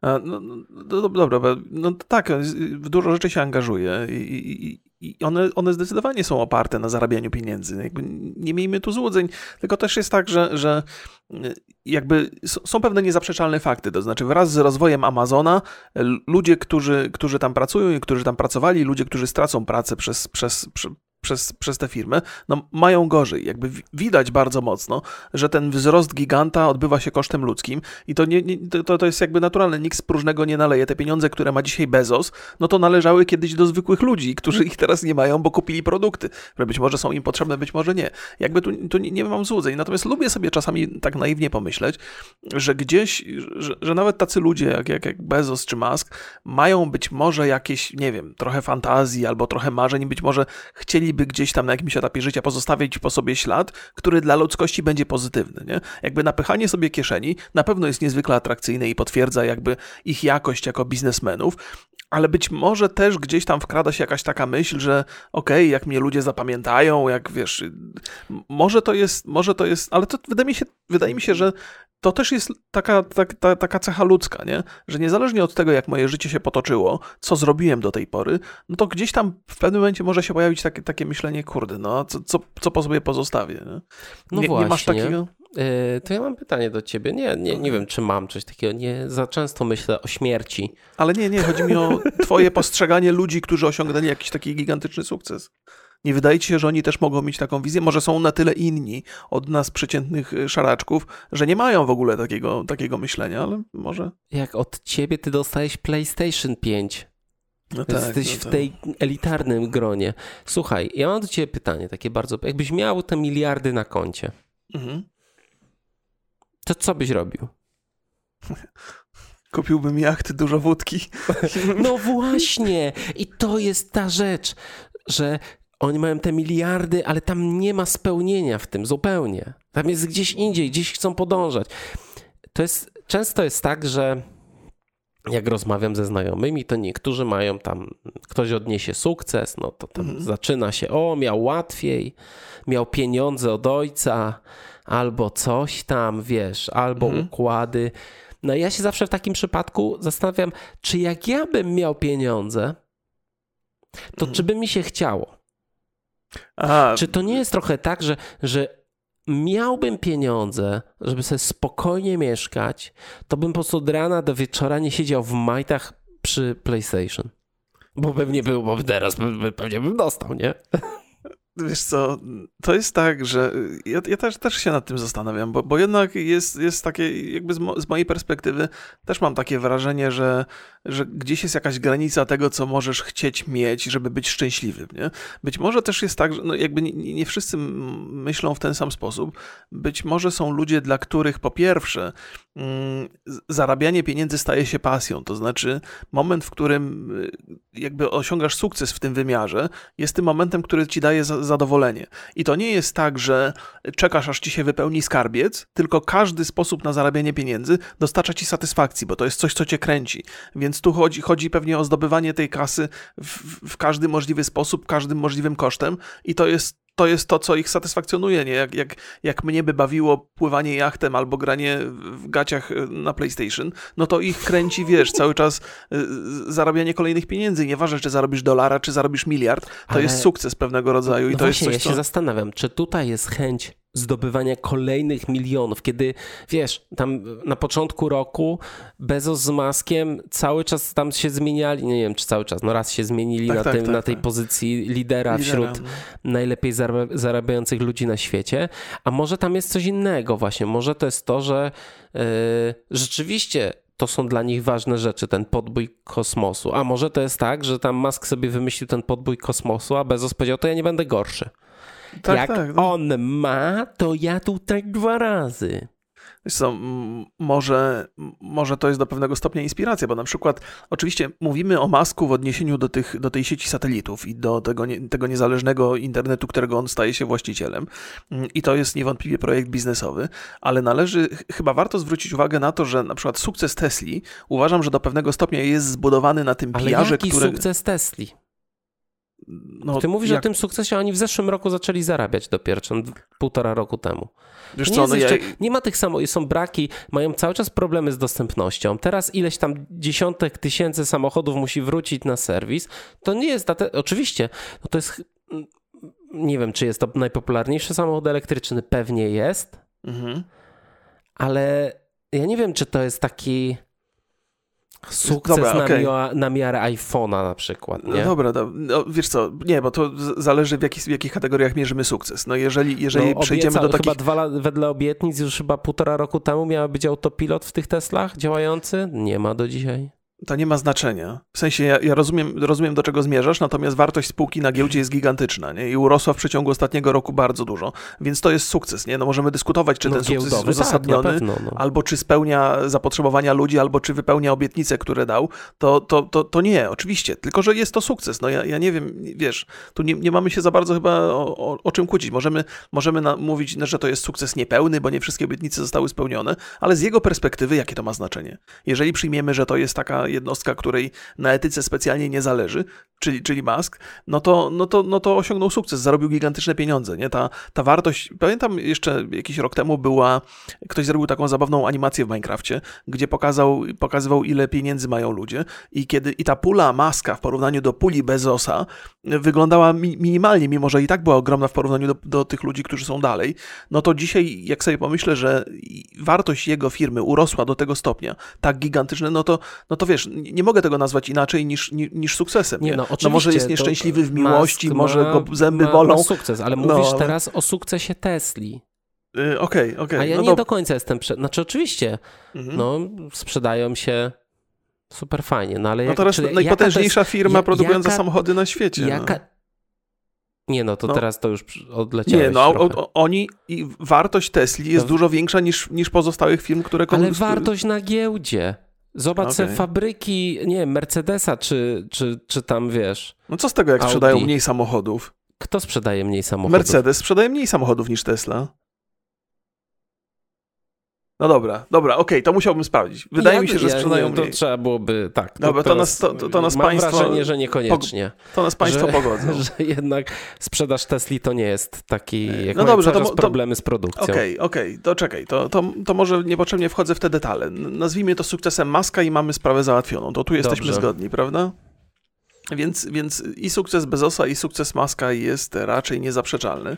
A, no, no, no dobra, no tak, w dużo rzeczy się angażuje i, i, i one, one zdecydowanie są oparte na zarabianiu pieniędzy. Jakby nie miejmy tu złudzeń, tylko też jest tak, że, że jakby są pewne niezaprzeczalne fakty. To znaczy, wraz z rozwojem Amazona, ludzie, którzy, którzy tam pracują i którzy tam pracowali, ludzie, którzy stracą pracę przez, przez, przez, przez tę firmę, no mają gorzej. Jakby widać bardzo mocno, że ten wzrost giganta odbywa się kosztem ludzkim i to, nie, nie, to, to jest jakby naturalne. Nikt z próżnego nie naleje. Te pieniądze, które ma dzisiaj Bezos, no to należały kiedyś do zwykłych ludzi, którzy ich teraz nie mają, bo kupili produkty, które być może są im potrzebne, być może nie. Jakby tu, tu nie, nie mam złudzeń. Natomiast lubię sobie czasami tak naiwnie pomyśleć, że gdzieś, że, że nawet tacy ludzie jak, jak, jak Bezos czy Musk mają być może jakieś, nie wiem, trochę fantazji albo trochę marzeń, być może chcieli by gdzieś tam na jakimś etapie życia pozostawić po sobie ślad, który dla ludzkości będzie pozytywny. Nie? Jakby napychanie sobie kieszeni na pewno jest niezwykle atrakcyjne i potwierdza jakby ich jakość jako biznesmenów, ale być może też gdzieś tam wkrada się jakaś taka myśl, że okej, okay, jak mnie ludzie zapamiętają, jak wiesz, może to jest, może to jest, ale to wydaje mi się, wydaje mi się że to też jest taka, taka, taka cecha ludzka, nie? że niezależnie od tego, jak moje życie się potoczyło, co zrobiłem do tej pory, no to gdzieś tam w pewnym momencie może się pojawić takie, takie myślenie, kurde, no co, co, co po sobie pozostawię. Nie? No nie, właśnie. Nie masz takiego? Yy, to ja mam pytanie do ciebie. Nie, nie, nie wiem, czy mam coś takiego. Nie za często myślę o śmierci. Ale nie, nie, chodzi mi o twoje postrzeganie ludzi, którzy osiągnęli jakiś taki gigantyczny sukces. Nie wydaje ci się, że oni też mogą mieć taką wizję? Może są na tyle inni od nas przeciętnych y, szaraczków, że nie mają w ogóle takiego, takiego myślenia, ale może. Jak od ciebie ty dostałeś PlayStation 5. No tak, Jesteś no w tak. tej elitarnym gronie. Słuchaj, ja mam do ciebie pytanie, takie bardzo. Jakbyś miał te miliardy na koncie, Mhm. to co byś robił? [LAUGHS] Kupiłbym jachty, dużo wódki. [LAUGHS] No właśnie! I to jest ta rzecz, że oni mają te miliardy, ale tam nie ma spełnienia w tym zupełnie. Tam jest gdzieś indziej, gdzieś chcą podążać. To jest, często jest tak, że jak rozmawiam ze znajomymi, to niektórzy mają tam, ktoś odniesie sukces, no to tam Mhm. zaczyna się, o, miał łatwiej, miał pieniądze od ojca, albo coś tam, wiesz, albo Mhm. układy. No i ja się zawsze w takim przypadku zastanawiam, czy jak ja bym miał pieniądze, to Mhm. czy by mi się chciało? A, Czy to nie jest trochę tak, że, że miałbym pieniądze, żeby sobie spokojnie mieszkać, to bym po prostu od rana do wieczora nie siedział w majtach przy PlayStation. Bo pewnie był, bo teraz pe- pewnie bym dostał, nie? Wiesz co, to jest tak, że ja, ja też, też się nad tym zastanawiam, bo, bo jednak jest, jest takie, jakby z, mo, z mojej perspektywy, też mam takie wrażenie, że, że gdzieś jest jakaś granica tego, co możesz chcieć mieć, żeby być szczęśliwym. Nie? Być może też jest tak, że no jakby nie, nie wszyscy myślą w ten sam sposób. Być może są ludzie, dla których po pierwsze zarabianie pieniędzy staje się pasją, to znaczy moment, w którym y, jakby osiągasz sukces w tym wymiarze, jest tym momentem, który ci daje za- zadowolenie. I to nie jest tak, że czekasz, aż ci się wypełni skarbiec, tylko każdy sposób na zarabianie pieniędzy dostarcza ci satysfakcji, bo to jest coś, co cię kręci. Więc tu chodzi, chodzi pewnie o zdobywanie tej kasy w, w każdy możliwy sposób, każdym możliwym kosztem i to jest to jest to, co ich satysfakcjonuje, nie? Jak, jak, jak mnie by bawiło pływanie jachtem albo granie w gaciach y, na PlayStation, no to ich kręci, wiesz, cały czas y, zarabianie kolejnych pieniędzy. Nieważne, czy zarobisz dolara, czy zarobisz miliard, to Ale- jest sukces pewnego rodzaju i No to właśnie, jest coś, ja się co... zastanawiam, czy tutaj jest chęć zdobywania kolejnych milionów, kiedy wiesz, tam na początku roku Bezos z Maskiem cały czas tam się zmieniali, nie wiem czy cały czas, no raz się zmienili Tak, na, tak, tym, tak, na tej tak. pozycji lidera, Lidera, wśród no. najlepiej zarab- zarabiających ludzi na świecie, a może tam jest coś innego właśnie, może to jest to, że yy, rzeczywiście to są dla nich ważne rzeczy, ten podbój kosmosu. A może to jest tak, że tam Musk sobie wymyślił ten podbój kosmosu, a Bezos powiedział, to ja nie będę gorszy. Tak, Jak tak, no. on ma, to ja tutaj dwa razy. Wiesz co, może, może to jest do pewnego stopnia inspiracja, bo na przykład oczywiście mówimy o Masku w odniesieniu do, tych, do tej sieci satelitów i do tego, nie, tego niezależnego internetu, którego on staje się właścicielem Mm, i to jest niewątpliwie projekt biznesowy, ale należy, ch- chyba warto zwrócić uwagę na to, że na przykład sukces Tesli uważam, że do pewnego stopnia jest zbudowany na tym Ale PR-ze, jaki który... sukces Tesli? No, Ty mówisz jak- o tym sukcesie, oni w zeszłym roku zaczęli zarabiać dopiero, czy półtora roku temu. Wiesz nie, co, no ja, jeszcze, nie ma tych samo, są braki, mają cały czas problemy z dostępnością. Teraz ileś tam dziesiątek tysięcy samochodów musi wrócić na serwis. To nie jest, date, oczywiście, no to jest, nie wiem, czy jest to najpopularniejszy samochód elektryczny, pewnie jest, mhm. ale ja nie wiem, czy to jest taki sukces Dobra, na, mia- na miarę iPhone'a na przykład, No nie? dobra, do, no, wiesz co, nie, bo to zależy w, jakich, w jakich kategoriach mierzymy sukces. No jeżeli, jeżeli No, przejdziemy do takich... Chyba dwa wedle obietnic już chyba półtora roku temu miał być autopilot w tych Teslach działający. Nie ma do dzisiaj. To nie ma znaczenia. W sensie ja, ja rozumiem, rozumiem, do czego zmierzasz, natomiast wartość spółki na giełdzie jest gigantyczna nie? i urosła w przeciągu ostatniego roku bardzo dużo, więc to jest sukces. Nie? No możemy dyskutować, czy no, ten sukces jest giełdowy, uzasadniony, Tak, pewno, no. albo czy spełnia zapotrzebowania ludzi, albo czy wypełnia obietnice, które dał, to, to, to, to nie, oczywiście. Tylko, że jest to sukces. No ja, ja nie wiem, wiesz, tu nie, nie mamy się za bardzo chyba o, o, o czym kłócić. Możemy, możemy na, mówić, no, że to jest sukces niepełny, bo nie wszystkie obietnice zostały spełnione, ale z jego perspektywy, jakie to ma znaczenie? Jeżeli przyjmiemy, że to jest taka jednostka, której na etyce specjalnie nie zależy, czyli, czyli Musk, no to, no, to, no to osiągnął sukces, zarobił gigantyczne pieniądze. Nie? Ta, ta wartość, pamiętam jeszcze jakiś rok temu była, ktoś zrobił taką zabawną animację w Minecrafcie, gdzie pokazał, pokazywał ile pieniędzy mają ludzie i kiedy i ta pula Maska w porównaniu do puli Bezosa wyglądała mi, minimalnie, mimo że i tak była ogromna w porównaniu do, do tych ludzi, którzy są dalej, no to dzisiaj jak sobie pomyślę, że wartość jego firmy urosła do tego stopnia, tak gigantyczne, no to, no to wiesz, nie, nie mogę tego nazwać inaczej niż, niż, niż sukcesem. Nie, Nie, no, no oczywiście, może jest nieszczęśliwy w miłości, może go zęby ma, bolą. Ma sukces, ale No, mówisz teraz o sukcesie Tesli. Y, Okej, okej. A ja no nie dob- do końca jestem. Prze... Znaczy, oczywiście, Mhm. no, sprzedają się super fajnie, no ale jak, No teraz najpotężniejsza jest, firma produkująca jaka, samochody na świecie. Jaka... No. Nie, no to no. teraz to już odleciałeś Nie, no trochę. o, oni i wartość Tesli jest No. dużo większa niż, niż pozostałych firm, które Ale wartość na giełdzie. Zobacz sobie Okej. fabryki, nie wiem, Mercedesa, czy, czy, czy tam wiesz. No co z tego, jak Audi. sprzedają mniej samochodów? Kto sprzedaje mniej samochodów? Mercedes sprzedaje mniej samochodów niż Tesla. No dobra, dobra, okej, to musiałbym sprawdzić. Wydaje Ja- mi się, że ja- sprzedają nie, To mniej. trzeba byłoby, tak. Dobra, to teraz nas- to- to- to nas mam państwo- wrażenie, że niekoniecznie. To nas państwo że, pogodzą. [LAUGHS] Że jednak sprzedaż Tesli to nie jest taki, jak No no dobrze, to to- problemy z produkcją. Okej, okej, to czekaj, to, to, to może niepotrzebnie wchodzę w te detale. Nazwijmy to sukcesem Maska i mamy sprawę załatwioną. To tu jesteśmy Dobrze. zgodni, prawda? Więc, więc i sukces Bezosa, i sukces Maska jest raczej niezaprzeczalny.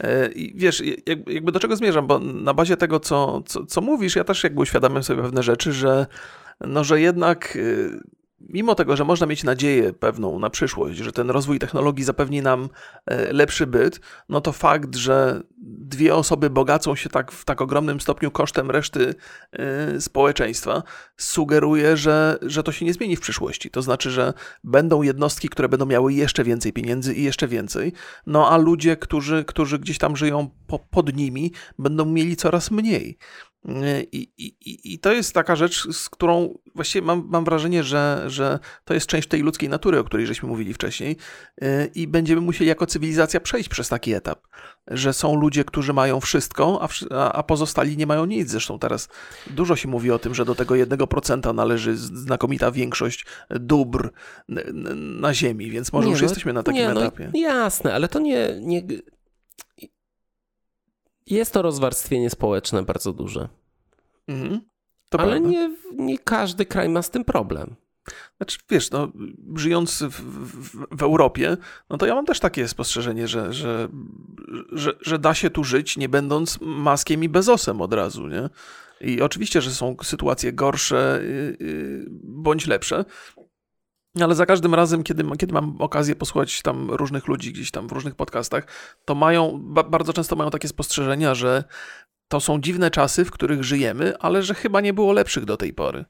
E, I wiesz, jak- jakby do czego zmierzam, bo na bazie tego, co, co, co mówisz, ja też jakby uświadamiam sobie pewne rzeczy, że, no, że jednak y, mimo tego, że można mieć nadzieję pewną na przyszłość, że ten rozwój technologii zapewni nam e, lepszy byt, no to fakt, że dwie osoby bogacą się tak w tak ogromnym stopniu kosztem reszty e, społeczeństwa, sugeruje, że, że to się nie zmieni w przyszłości. To znaczy, że będą jednostki, które będą miały jeszcze więcej pieniędzy i jeszcze więcej, no a ludzie, którzy, którzy gdzieś tam żyją po, pod nimi, będą mieli coraz mniej. I, i, i- I to jest taka rzecz, z którą właściwie mam, mam wrażenie, że, że to jest część tej ludzkiej natury, o której żeśmy mówili wcześniej, yy, i będziemy musieli jako cywilizacja przejść przez taki etap, że są ludzie, którzy mają wszystko, a, a, pozostali nie mają nic. Zresztą teraz dużo się mówi o tym, że do tego 1% należy znakomita większość dóbr na Ziemi, więc może Nie, już no, jesteśmy na takim nie, no, etapie. Jasne, ale to nie, nie. Jest to rozwarstwienie społeczne bardzo duże. Mhm. Ale prawda. nie, nie każdy kraj ma z tym problem. Znaczy, wiesz, no, żyjąc w, w, w Europie, no to ja mam też takie spostrzeżenie, że, że, że, że da się tu żyć, nie będąc maskiem i bezosem od razu, nie? I oczywiście, że są sytuacje gorsze yy, bądź lepsze, ale za każdym razem, kiedy, kiedy mam okazję posłuchać tam różnych ludzi gdzieś tam w różnych podcastach, to mają, ba, bardzo często mają takie spostrzeżenia, że to są dziwne czasy, w których żyjemy, ale że chyba nie było lepszych do tej pory.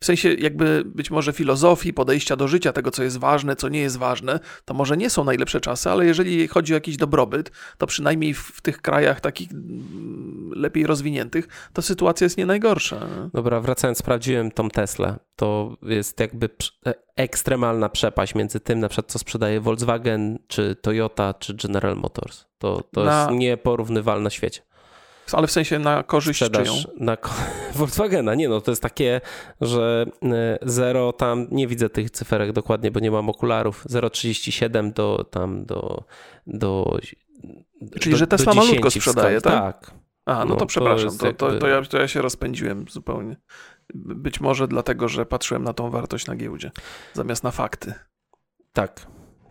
W sensie jakby być może filozofii, podejścia do życia, tego co jest ważne, co nie jest ważne, to może nie są najlepsze czasy, ale jeżeli chodzi o jakiś dobrobyt, to przynajmniej w, tych krajach takich mm, lepiej rozwiniętych, to sytuacja jest nie najgorsza. Dobra, wracając, sprawdziłem tą Teslę. To jest jakby e- ekstremalna przepaść między tym, na przykład, co sprzedaje Volkswagen, czy Toyota, czy General Motors. To, to Na- jest nieporównywalne w świecie. Ale w sensie na korzyść czyją. Sprzedaż na ko- [LAUGHS] Volkswagena. Nie no, to jest takie, że e, zero tam, nie widzę tych cyferek dokładnie, bo nie mam okularów, 0,37 do tam do... do Czyli, do, że Tesla malutko 10 sprzedaje, tak? Tak. A, no, No, to to przepraszam, to, to, jakby- to, ja, to ja się rozpędziłem zupełnie. Być może dlatego, że patrzyłem na tą wartość na giełdzie, zamiast na fakty. Tak,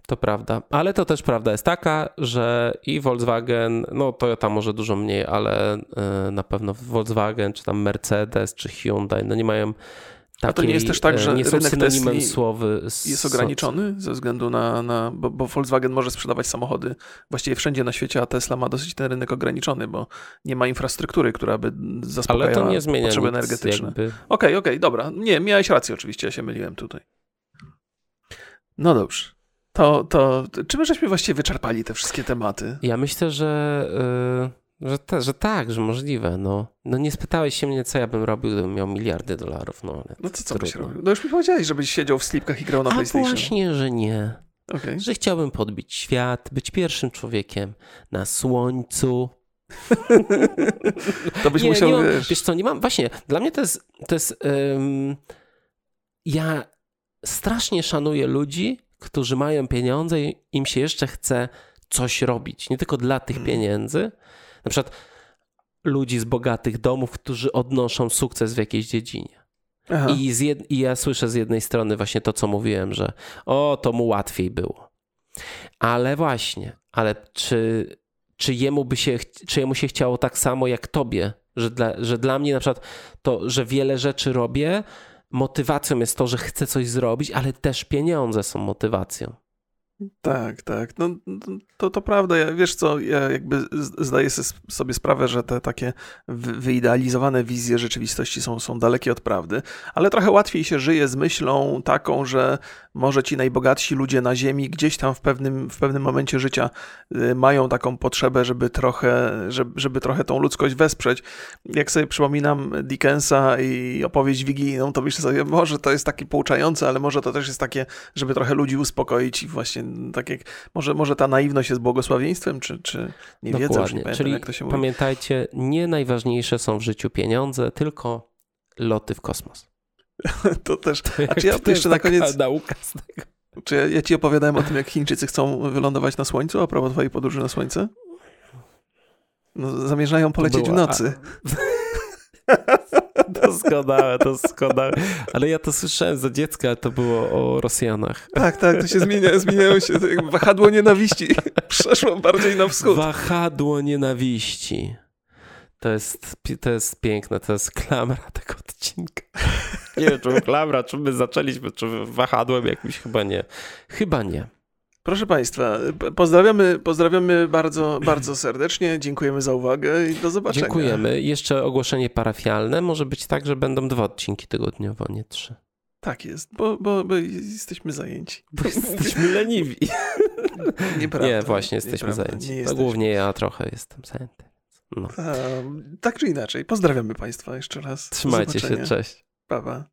to prawda. Ale to też prawda jest taka, że i Volkswagen, no Toyota może dużo mniej, ale e, na pewno Volkswagen, czy tam Mercedes, czy Hyundai, no nie mają takiej, A to nie jest też tak, e, że nie rynek synonimem słowy. Jest ograniczony ze względu na, na bo, bo Volkswagen może sprzedawać samochody właściwie wszędzie na świecie, a Tesla ma dosyć ten rynek ograniczony, bo nie ma infrastruktury, która by Ale zaspokajała to nie zmienia potrzeby nic, energetyczne. Okej, okej, dobra. Nie, miałeś rację oczywiście, ja się myliłem tutaj. No dobrze. To, to, czy my żeśmy właściwie wyczerpali te wszystkie tematy? Ja myślę, że, y, że, że tak, że możliwe. No. no nie spytałeś się mnie, co ja bym robił, gdybym miał miliardy dolarów. No, No to co byś trudno. robił? No już mi powiedziałeś, żebyś siedział w slipkach i grał na A PlayStation. właśnie, że nie. Okej. Że chciałbym podbić świat, być pierwszym człowiekiem na słońcu. [LAUGHS] To byś nie, musiał, nie mam, wiesz... wiesz co, nie mam, właśnie, dla mnie to jest, to jest ym, ja strasznie szanuję ludzi, którzy mają pieniądze i im się jeszcze chce coś robić, nie tylko dla tych Mm. pieniędzy, na przykład ludzi z bogatych domów, którzy odnoszą sukces w jakiejś dziedzinie. Aha. I, jed... I ja słyszę z jednej strony właśnie to, co mówiłem, że o, to mu łatwiej było. Ale właśnie, ale czy, czy, jemu by się, czy jemu się chciało tak samo jak tobie? Że dla, że dla mnie na przykład to, że wiele rzeczy robię, motywacją jest to, że chcę coś zrobić, ale też pieniądze są motywacją. Tak, tak. No, to, to prawda. Ja, wiesz co, ja jakby zdaję sobie sprawę, że te takie wyidealizowane wizje rzeczywistości są, są dalekie od prawdy, ale trochę łatwiej się żyje z myślą taką, że może ci najbogatsi ludzie na Ziemi gdzieś tam w pewnym, w pewnym momencie życia y, mają taką potrzebę, żeby trochę, żeby, żeby trochę tą ludzkość wesprzeć. Jak sobie przypominam Dickensa i opowieść wigilijną, to myślę sobie, może to jest takie pouczające, ale może to też jest takie, żeby trochę ludzi uspokoić i właśnie tak jak, może, może ta naiwność jest błogosławieństwem, czy, czy nie wiedzą, już nie pamiętam, Czyli jak to się mówi. pamiętajcie, nie najważniejsze są w życiu pieniądze, tylko loty w kosmos. [LAUGHS] to też. A czy ja to jeszcze na koniec. Nauka z tego. Czy ja, ja ci opowiadałem o tym, jak Chińczycy chcą wylądować na Słońcu, a propos twojej podróży na Słońce? No, zamierzają polecieć w nocy. [LAUGHS] Doskonałe, doskonałe. Ale ja to słyszałem za dziecka, to było o Rosjanach. Tak, tak, to się zmienia, zmieniają się. Wahadło nienawiści [LAUGHS] przeszło bardziej na wschód. Wahadło nienawiści. To jest, to jest piękne, to jest klamra tego odcinka. Nie wiem, czy klamra, czy my zaczęliśmy, czy wahadłem jakimś, chyba nie. Chyba nie. Proszę Państwa, pozdrawiamy, pozdrawiamy bardzo, bardzo serdecznie. Dziękujemy za uwagę i do zobaczenia. Dziękujemy. Jeszcze ogłoszenie parafialne. Może być tak, że będą dwa odcinki tygodniowo, nie trzy. Tak jest, bo, bo, bo jesteśmy zajęci. Bo jesteśmy leniwi. [LAUGHS] Nieprawda. Nie, właśnie jesteśmy nieprawda, zajęci. Nie jesteśmy. Głównie ja trochę jestem zajęty. No. tak czy inaczej, pozdrawiamy Państwa jeszcze raz. Trzymajcie się, cześć. Pa, pa.